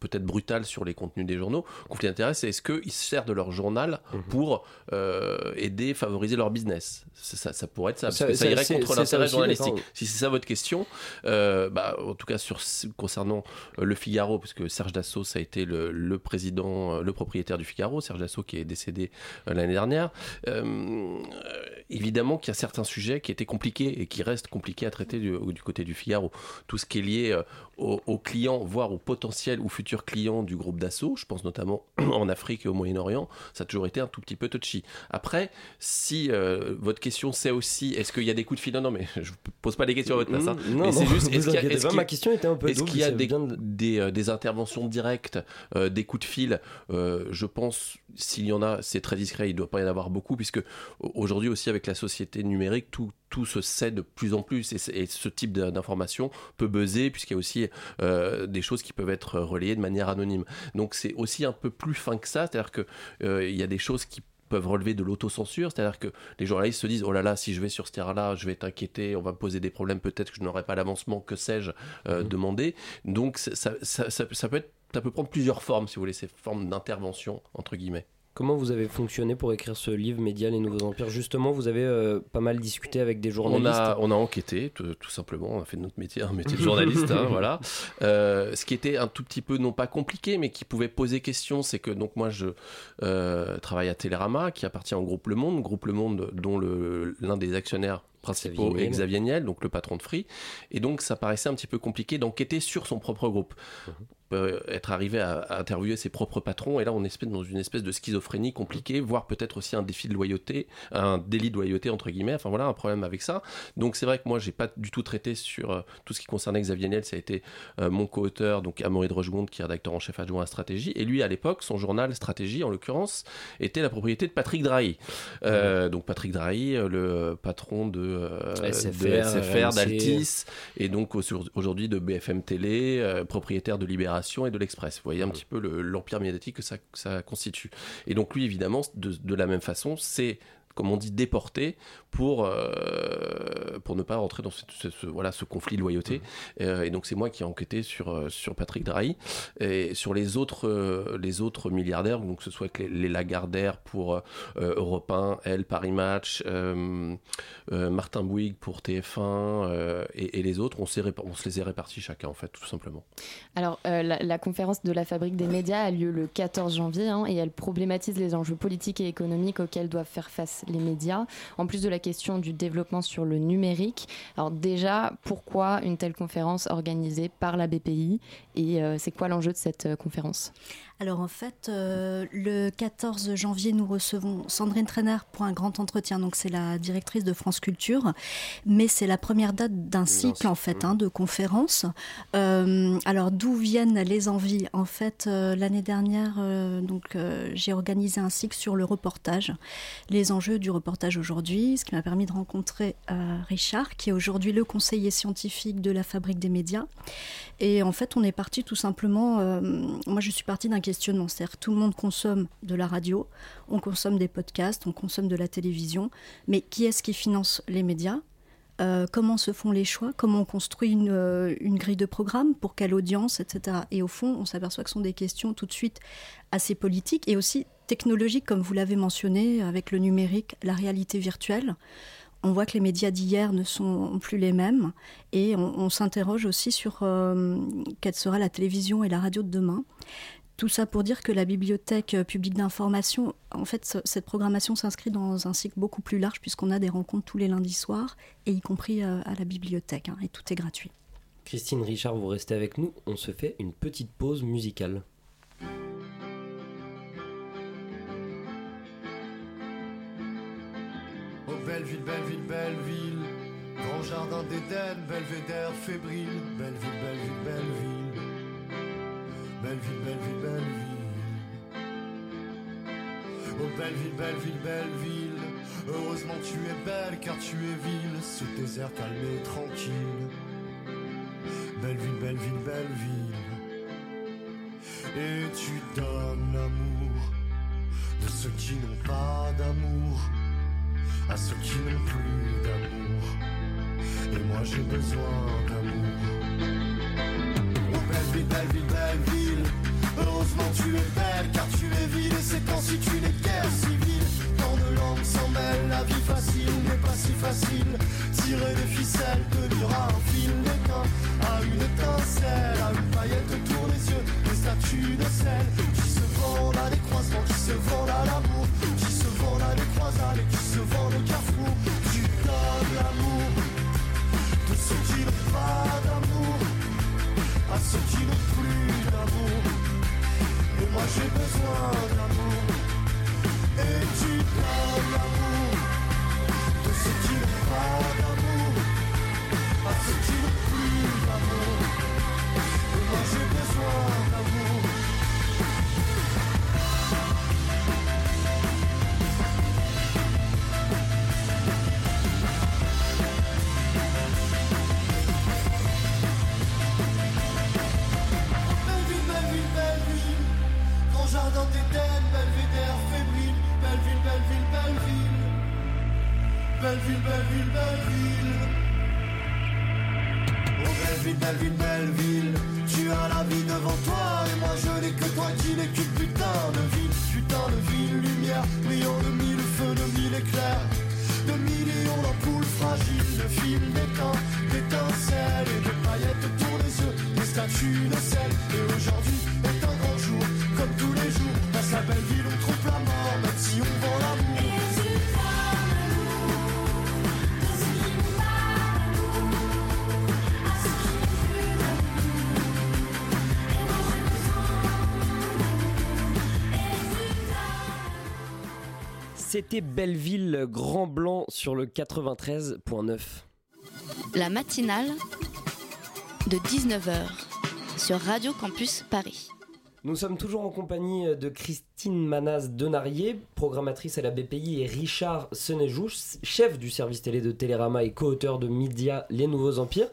peut-être brutale sur les contenus des journaux. Conflit d'intérêts c'est est-ce qu'ils se servent de leur journal mhm. pour aider favoriser leur business? Ça, ça, pourrait être ça parce que ça irait contre l'intérêt journalistique. si c'est ça votre question bah, en tout cas sur concernant le Figaro parce que Serge Dassault ça a été le, le président le propriétaire du Figaro Serge Dassault qui est décédé euh, l'année dernière. Euh, évidemment qu'il y a certains sujets qui étaient compliqués et qui restent compliqués à traiter du, côté du Figaro. Tout ce qui est lié euh, aux, clients, voire aux potentiels ou futurs clients du groupe Dassault, je pense notamment en Afrique et au Moyen-Orient, ça a toujours été un tout petit peu touchy. Après, si votre question c'est aussi est-ce qu'il y a des coups de fil? Non, non, mais je pose pas des questions à votre place. Hein. Non, mais c'est juste est-ce qu'il y a, ma question était un peu est-ce qu'il y a des, des, des, interventions directes, des coups de fil? Je pense s'il y en a, c'est très discret, il ne doit pas y en avoir beaucoup, puisque aujourd'hui aussi avec la société numérique, tout, tout se sait de plus en plus, et, ce type d'information peut buzzer, puisqu'il y a aussi euh, des choses qui peuvent être relayées de manière anonyme. Donc c'est aussi un peu plus fin que ça, c'est-à-dire qu'il euh, il y a des choses qui peuvent relever de l'autocensure, c'est-à-dire que les journalistes se disent oh là là si je vais sur ce terrain-là, je vais être inquiété, on va me poser des problèmes, peut-être que je n'aurai pas l'avancement, que sais-je, euh, mmh. demander. Donc ça, ça, ça, peut être ça peut prendre plusieurs formes, si vous voulez, ces formes d'intervention, entre guillemets. Comment vous avez fonctionné pour écrire ce livre Média, les nouveaux empires? Justement, vous avez euh, pas mal discuté avec des journalistes. On a, on a enquêté, tout, simplement. On a fait notre métier, un métier de journaliste, hein, voilà. Euh, ce qui était un tout petit peu, non pas compliqué, mais qui pouvait poser question, c'est que donc moi, je euh, travaille à Télérama, qui appartient au groupe Le Monde, groupe Le Monde dont l'un des actionnaires principaux est Xavier Niel, donc le patron de Free. Et donc, ça paraissait un petit peu compliqué d'enquêter sur son propre groupe. Être arrivé à, interviewer ses propres patrons et là on est dans une espèce de schizophrénie compliquée voire peut-être aussi un défi de loyauté un délit de loyauté entre guillemets. Enfin voilà un problème avec ça. Donc c'est vrai que moi j'ai pas du tout traité sur euh, tout ce qui concernait Xavier Niel. Ça a été euh, mon co-auteur donc Amaury de Rochegonde qui est rédacteur en chef adjoint à stratégie. Et lui à l'époque son journal stratégie en l'occurrence était la propriété de Patrick Drahi. Euh, donc Patrick Drahi le patron de, SFR, d'Altis et donc aujourd'hui de BFM Télé propriétaire de Libération et de l'Express. Vous voyez un petit peu l'empire médiatique que ça, constitue. Et donc lui, évidemment, de, la même façon, c'est comme on dit, déportés pour, euh, pour ne pas rentrer dans ce, voilà, ce conflit de loyauté. Mmh. Euh, et donc c'est moi qui ai enquêté sur, euh, sur Patrick Drahi et sur les autres, les autres milliardaires, donc que ce soit les, les Lagardère pour Europe 1, Elle, Paris Match, Martin Bouygues pour TF1 et, les autres, on, on se les a répartis chacun en fait, tout simplement. Alors la, conférence de la Fabrique des médias a lieu le 14 janvier hein, et elle problématise les enjeux politiques et économiques auxquels doivent faire face les médias, en plus de la question du développement sur le numérique. Alors déjà, pourquoi une telle conférence organisée par la BPI et euh, c'est quoi l'enjeu de cette euh, conférence? Alors en fait, euh, le 14 janvier, nous recevons Sandrine Trainer pour un grand entretien. Donc c'est la directrice de France Culture, mais c'est la première date d'un cycle en fait hein, de conférences. Euh, alors d'où viennent les envies? En fait, euh, l'année dernière, donc j'ai organisé un cycle sur le reportage, les enjeux du reportage aujourd'hui, ce qui m'a permis de rencontrer Richard, qui est aujourd'hui le conseiller scientifique de la Fabrique des médias. Et en fait, on est parti tout simplement. moi, je suis partie d'un questionnement. C'est-à-dire tout le monde consomme de la radio, on consomme des podcasts, on consomme de la télévision, mais qui est-ce qui finance les médias? Euh, comment se font les choix, comment on construit une, euh, une, grille de programme, pour quelle audience, etc. Et au fond, on s'aperçoit que ce sont des questions tout de suite assez politiques et aussi technologiques, comme vous l'avez mentionné, avec le numérique, la réalité virtuelle on voit que les médias d'hier ne sont plus les mêmes et on, s'interroge aussi sur euh, quelle sera la télévision et la radio de demain. Tout ça pour dire que la bibliothèque publique d'information, en fait, cette programmation s'inscrit dans un cycle beaucoup plus large puisqu'on a des rencontres tous les lundis soirs, et y compris euh, à la bibliothèque, hein, et tout est gratuit. Christine Richard, vous restez avec nous, on se fait une petite pause musicale. Oh Belleville, Belleville, Belleville, grand jardin d'Éden, belvédère fébrile, Belleville, Belleville, Belleville. Belle ville, belle ville, belle ville. Oh belle ville, belle ville, belle ville. Heureusement tu es belle car tu es ville. Ce désert calme et tranquille. Belle ville, belle ville, belle ville. Et tu donnes l'amour de ceux qui n'ont pas d'amour à ceux qui n'ont plus d'amour. Et moi j'ai besoin d'amour. Belle ville, belle ville, facile. Tirer des ficelles deviendra un fil d'étain à une étincelle, à une paillette autour des yeux, des statues de sel qui se vendent à des croisements, qui se vendent à l'amour, qui se vendent à des croisades et qui se vendent au carrefour. Tu donnes l'amour de ceux qui n'ont pas d'amour à ceux qui n'ont plus d'amour. Et moi j'ai besoin d'amour. Et tu donnes l'amour pas d'amour. À ceux qui n'ont plus d'amour. Et moi j'ai besoin d'amour. Belle ville, belle ville, belle ville. Oh belle ville, belle ville, belle ville. Tu as la vie devant toi et moi je n'ai que toi qui n'es qu'une putain de ville. Putain de ville, lumière, brillant de mille feux, de mille éclairs. De millions d'ampoules fragiles, de fils d'étain, C'était Belleville Grand Blanc sur le 93.9. La matinale de 19h sur Radio Campus Paris. Nous sommes toujours en compagnie de Christine Manaz Denarié, programmatrice à la BPI, et Richard Senejou, chef du service télé de Télérama et co-auteur de Média Les Nouveaux Empires.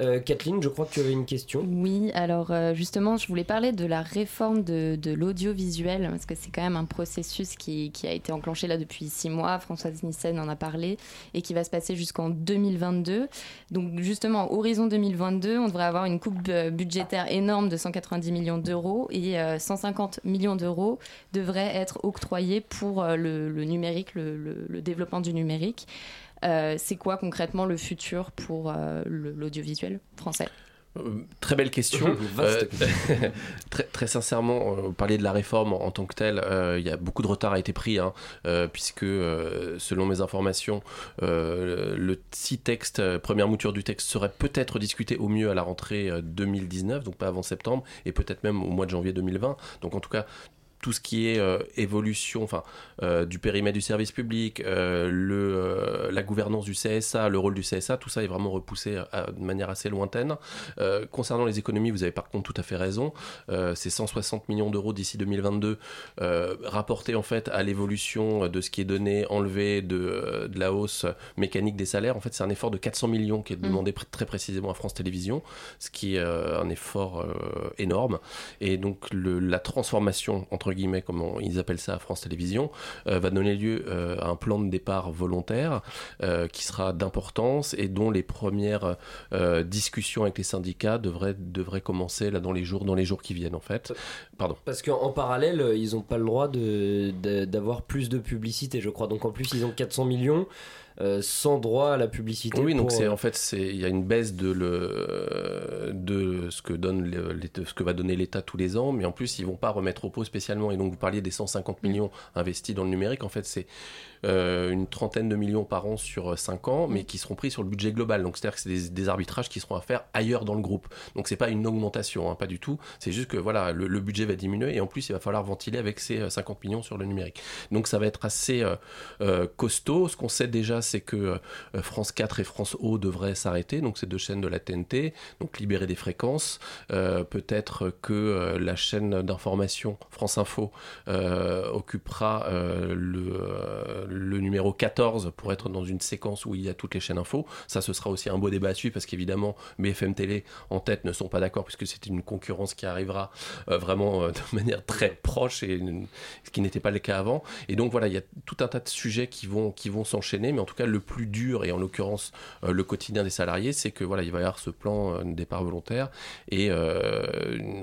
Euh, Kathleen, je crois que tu avais une question. Oui, alors euh, justement, je voulais parler de la réforme de, l'audiovisuel, parce que c'est quand même un processus qui, a été enclenché là depuis six mois. Françoise Nissen en a parlé, et qui va se passer jusqu'en 2022. Donc justement, horizon 2022, on devrait avoir une coupe euh, budgétaire énorme de 190 millions d'euros, et 150 millions d'euros devraient être octroyés pour le, numérique, le développement du numérique. Euh, c'est quoi concrètement le futur pour euh, l'audiovisuel français? Euh, très belle question. très, très, sincèrement, vous parliez de la réforme en, tant que telle. Il y a beaucoup de retard a été pris, hein, puisque selon mes informations, le six texte, première mouture du texte, serait peut-être discuté au mieux à la rentrée 2019, donc pas avant septembre, et peut-être même au mois de janvier 2020. Donc en tout cas, tout ce qui est euh, évolution enfin, euh, du périmètre du service public, euh, le, la gouvernance du CSA, le rôle du CSA, tout ça est vraiment repoussé de manière assez lointaine. concernant les économies, vous avez par contre tout à fait raison. c'est 160 millions d'euros d'ici 2022 rapportés en fait à l'évolution de ce qui est donné, enlevé de, de, la hausse mécanique des salaires. En fait, c'est un effort de 400 millions qui est mmh. demandé très précisément à France Télévisions, ce qui est un effort énorme. Et donc le, la transformation entre guillemets, comme ils appellent ça à France Télévisions, euh, va donner lieu euh, à un plan de départ volontaire euh, qui sera d'importance et dont les premières discussions avec les syndicats devraient, devraient commencer là dans les jours, dans les jours qui viennent en fait. Pardon. Parce qu'en parallèle, ils n'ont pas le droit d'avoir de, plus de publicité, je crois. Donc en plus, ils ont 400 millions. Euh, sans droit à la publicité. Oui, donc c'est euh, en fait il y a une baisse de le de ce que donne ce que va donner l'État tous les ans, mais en plus ils vont pas remettre au pot spécialement. Et donc vous parliez des 150 millions investis dans le numérique. En fait, c'est euh, une trentaine de millions par an sur 5 ans, mais qui seront pris sur le budget global. Donc c'est-à-dire que c'est des, arbitrages qui seront à faire ailleurs dans le groupe. Donc c'est pas une augmentation, hein, pas du tout. C'est juste que voilà, le, budget va diminuer et en plus il va falloir ventiler avec ces 50 millions sur le numérique. Donc ça va être assez costaud. Ce qu'on sait déjà, c'est que euh, France 4 et France O devraient s'arrêter, donc ces deux chaînes de la TNT, donc libérer des fréquences. Euh, peut-être que euh, la chaîne d'information France Info occupera le, numéro 14 pour être dans une séquence où il y a toutes les chaînes info. Ça, ce sera aussi un beau débat à suivre parce qu'évidemment, BFM Télé en tête ne sont pas d'accord puisque c'est une concurrence qui arrivera vraiment de manière très proche et ce qui n'était pas le cas avant. Et donc voilà, il y a tout un tas de sujets qui vont, qui vont s'enchaîner, mais en tout cas, le plus dur, et en l'occurrence euh, le quotidien des salariés, c'est que voilà, il va y avoir ce plan euh, de départ volontaire et euh,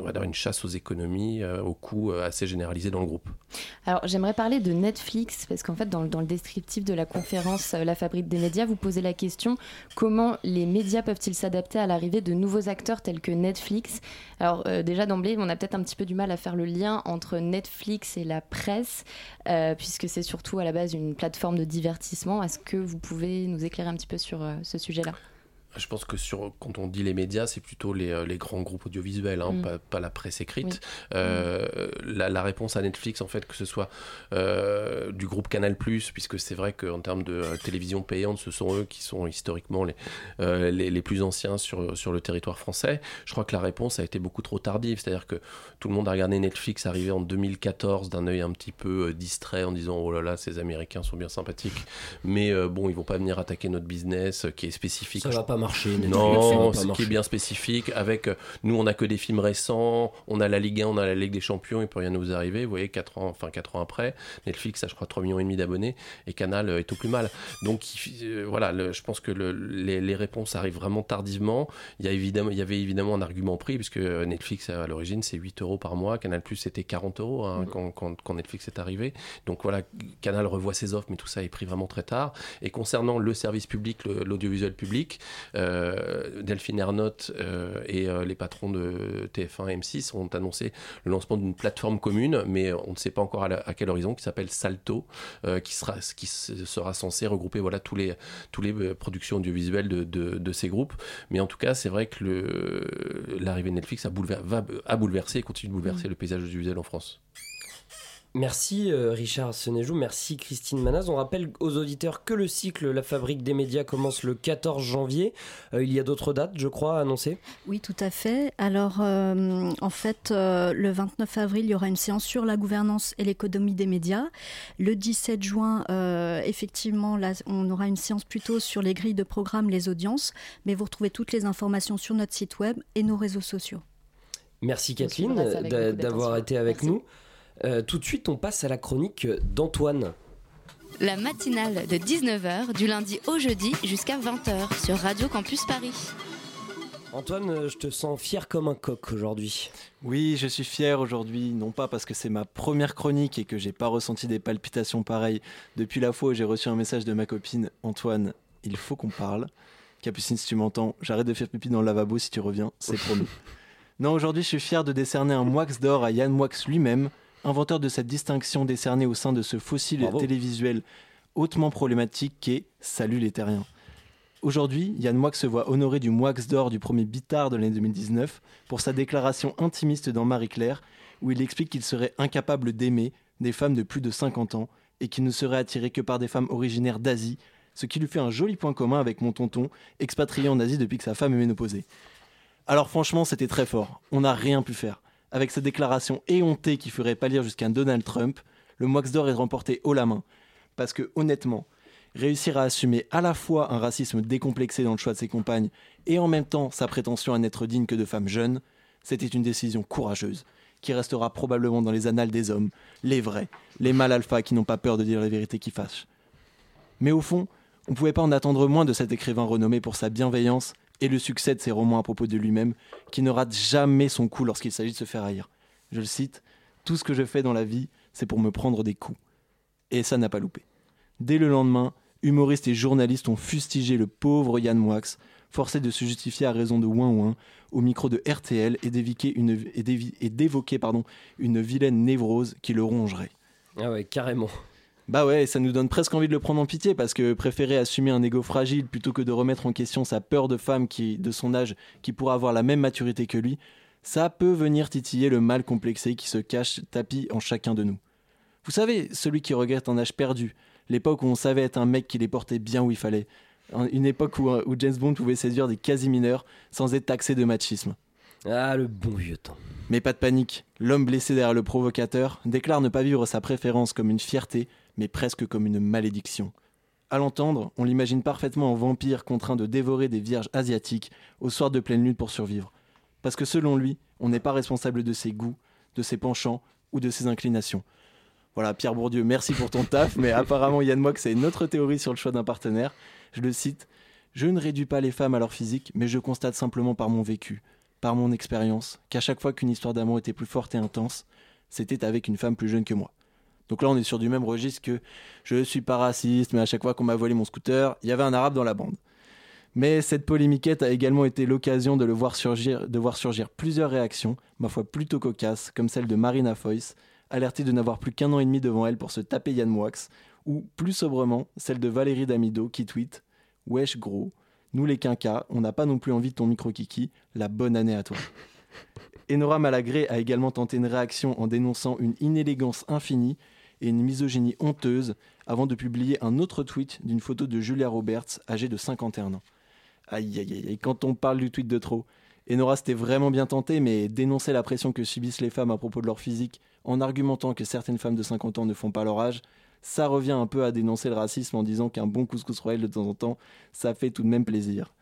avoir une chasse aux économies, au coût assez généralisé dans le groupe. Alors j'aimerais parler de Netflix, parce qu'en fait, dans, dans, le descriptif de la conférence La fabrique des médias, vous posez la question comment les médias peuvent-ils s'adapter à l'arrivée de nouveaux acteurs tels que Netflix? Alors déjà d'emblée, on a peut-être un petit peu du mal à faire le lien entre Netflix et la presse, puisque c'est surtout à la base une plateforme de divertissement. Est-ce que vous pouvez nous éclairer un petit peu sur euh, ce sujet-là? Je pense que sur, quand on dit les médias, c'est plutôt les, euh, les, grands groupes audiovisuels, hein, mm. pas, la presse écrite. Euh, la, la, réponse à Netflix, en fait, que ce soit euh, du groupe Canal+, puisque c'est vrai qu'en termes de télévision payante, ce sont eux qui sont historiquement les, les, les, plus anciens sur, sur le territoire français. Je crois que la réponse a été beaucoup trop tardive, c'est-à-dire que tout le monde a regardé Netflix arriver en 2014 d'un œil un petit peu distrait en disant oh là là, ces Américains sont bien sympathiques, mais bon, ils vont pas venir attaquer notre business qui est spécifique. Ça va pas marché. Non, ce qui est bien spécifique. Avec euh, nous, on a que des films récents. On a la Ligue 1, on a la Ligue des Champions. Il peut rien nous arriver. Vous voyez, 4 ans, enfin 4 ans après, Netflix a, je crois, 3 millions et demi d'abonnés et Canal euh, est au plus mal. Donc euh, voilà, je pense que les, réponses arrivent vraiment tardivement. Il y a évidemment, il y avait évidemment un argument pris puisque Netflix à l'origine c'est 8 euros par mois. Canal Plus c'était 40 euros hein, mm. quand, Netflix est arrivé. Donc voilà, Canal revoit ses offres, mais tout ça est pris vraiment très tard. Et concernant le service public, l'audiovisuel public, Delphine Ernotte euh, et euh, les patrons de TF1 et M6 ont annoncé le lancement d'une plateforme commune, mais on ne sait pas encore à, quel horizon, qui s'appelle Salto, qui, sera, qui sera censé regrouper voilà, tous les, tous les productions audiovisuelles de, de, ces groupes. Mais en tout cas, c'est vrai que l'arrivée de Netflix a, bouleversé, va, a bouleversé et continue de bouleverser mmh. le paysage audiovisuel en France. Merci euh, Richard Senejou, merci Christine Manaz. On rappelle aux auditeurs que le cycle La Fabrique des médias commence le 14 janvier. Euh, il y a d'autres dates, je crois, à annoncer? Oui, tout à fait. Alors, euh, en fait, le 29 avril, il y aura une séance sur la gouvernance et l'économie des médias. Le 17 juin, effectivement, là, on aura une séance plutôt sur les grilles de programme, les audiences. Mais vous retrouvez toutes les informations sur notre site web et nos réseaux sociaux. Merci Kathleen d'avoir été avec nous. Euh, tout de suite, on passe à la chronique d'Antoine. La matinale de 19h du lundi au jeudi jusqu'à 20h sur Radio Campus Paris. Antoine, euh, je te sens fier comme un coq aujourd'hui. Oui, je suis fier aujourd'hui, non pas parce que c'est ma première chronique et que j'ai pas ressenti des palpitations pareilles depuis la fois où j'ai reçu un message de ma copine Antoine, il faut qu'on parle. Capucine, si tu m'entends, j'arrête de faire pipi dans le lavabo si tu reviens, c'est promis. non, aujourd'hui, je suis fier de décerner un Moix d'or à Yann Moix lui-même inventeur de cette distinction décernée au sein de ce fossile télévisuel hautement problématique qu'est Salut les terriens. Aujourd'hui, Yann Moix se voit honoré du Moix d'or du premier bitard de l'année 2019 pour sa déclaration intimiste dans Marie-Claire, où il explique qu'il serait incapable d'aimer des femmes de plus de 50 ans et qu'il ne serait attiré que par des femmes originaires d'Asie, ce qui lui fait un joli point commun avec mon tonton, expatrié en Asie depuis que sa femme est ménopausée. Alors franchement, c'était très fort, on n'a rien pu faire avec sa déclaration éhontée qui ferait pâlir jusqu'à Donald Trump, le Moix d'or est remporté haut la main. Parce que honnêtement, réussir à assumer à la fois un racisme décomplexé dans le choix de ses compagnes et en même temps sa prétention à n'être digne que de femmes jeunes, c'était une décision courageuse qui restera probablement dans les annales des hommes, les vrais, les mâles alpha qui n'ont pas peur de dire les vérités qui fâchent. Mais au fond, on ne pouvait pas en attendre moins de cet écrivain renommé pour sa bienveillance et le succès de ses romans à propos de lui-même, qui ne rate jamais son coup lorsqu'il s'agit de se faire haïr. Je le cite Tout ce que je fais dans la vie, c'est pour me prendre des coups. Et ça n'a pas loupé. Dès le lendemain, humoristes et journalistes ont fustigé le pauvre Yann Moix, forcé de se justifier à raison de ouin ouin au micro de RTL et d'évoquer et pardon, une vilaine névrose qui le rongerait. Ah ouais, carrément. Bah ouais, ça nous donne presque envie de le prendre en pitié parce que préférer assumer un ego fragile plutôt que de remettre en question sa peur de femme qui, de son âge qui pourra avoir la même maturité que lui, ça peut venir titiller le mal complexé qui se cache tapis en chacun de nous. Vous savez, celui qui regrette un âge perdu, l'époque où on savait être un mec qui les portait bien où il fallait, une époque où, où James Bond pouvait séduire des quasi-mineurs sans être taxé de machisme. Ah, le bon vieux temps. Mais pas de panique, l'homme blessé derrière le provocateur déclare ne pas vivre sa préférence comme une fierté, mais presque comme une malédiction. À l'entendre, on l'imagine parfaitement en vampire contraint de dévorer des vierges asiatiques au soir de pleine lune pour survivre. Parce que selon lui, on n'est pas responsable de ses goûts, de ses penchants ou de ses inclinations. Voilà, Pierre Bourdieu, merci pour ton taf, mais apparemment Yann Moix a une autre théorie sur le choix d'un partenaire. Je le cite Je ne réduis pas les femmes à leur physique, mais je constate simplement par mon vécu, par mon expérience, qu'à chaque fois qu'une histoire d'amour était plus forte et intense, c'était avec une femme plus jeune que moi. Donc là, on est sur du même registre que je suis pas raciste, mais à chaque fois qu'on m'a volé mon scooter, il y avait un arabe dans la bande. Mais cette polémiquette a également été l'occasion de, le voir surgir, de voir surgir plusieurs réactions, ma foi plutôt cocasses, comme celle de Marina Foyce, alertée de n'avoir plus qu'un an et demi devant elle pour se taper Yann Moix, ou plus sobrement, celle de Valérie Damido qui tweet Wesh gros, nous les quinquas, on n'a pas non plus envie de ton micro-kiki, la bonne année à toi. Enora Malagré a également tenté une réaction en dénonçant une inélégance infinie et une misogynie honteuse avant de publier un autre tweet d'une photo de Julia Roberts, âgée de 51 ans. Aïe aïe aïe, quand on parle du tweet de trop. Enora s'était vraiment bien tentée, mais dénoncer la pression que subissent les femmes à propos de leur physique en argumentant que certaines femmes de 50 ans ne font pas leur âge, ça revient un peu à dénoncer le racisme en disant qu'un bon couscous royal de temps en temps, ça fait tout de même plaisir.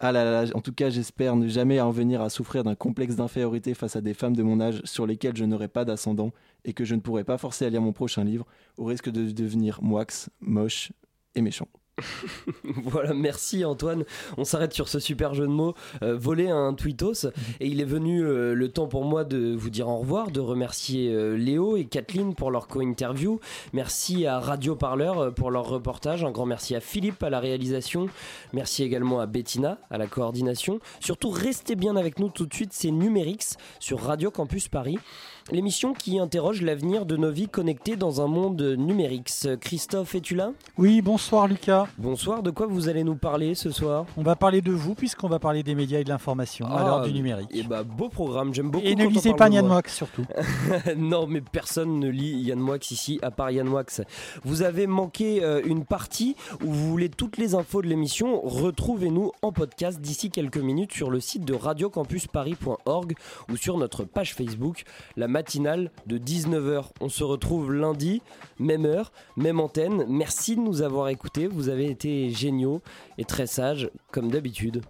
Ah là là, en tout cas, j'espère ne jamais en venir à souffrir d'un complexe d'infériorité face à des femmes de mon âge sur lesquelles je n'aurai pas d'ascendant et que je ne pourrai pas forcer à lire mon prochain livre au risque de devenir moix, moche et méchant. voilà, merci Antoine. On s'arrête sur ce super jeu de mots. Euh, voler un tweetos. Et il est venu euh, le temps pour moi de vous dire au revoir, de remercier euh, Léo et Kathleen pour leur co-interview. Merci à Radio Parleur pour leur reportage. Un grand merci à Philippe à la réalisation. Merci également à Bettina à la coordination. Surtout, restez bien avec nous tout de suite. C'est Numérix sur Radio Campus Paris. L'émission qui interroge l'avenir de nos vies connectées dans un monde numérique. Christophe, es-tu là? Oui, bonsoir Lucas. bonsoir. De quoi vous allez nous parler ce soir? On va parler de vous puisqu'on va parler des médias et de l'information à l'heure du numérique. Et bah beau programme, j'aime beaucoup. Et ne lisez pas Yann moi. Moix surtout. non, mais personne ne lit Yann Moix ici, à part Yann Moix. Vous avez manqué euh, une partie où vous voulez toutes les infos de l'émission. Retrouvez-nous en podcast d'ici quelques minutes sur le site de radiocampusparis.org ou sur notre page Facebook, la matinale de 19h. On se retrouve lundi, même heure, même antenne. Merci de nous avoir écoutés. Vous avez été géniaux et très sages, comme d'habitude.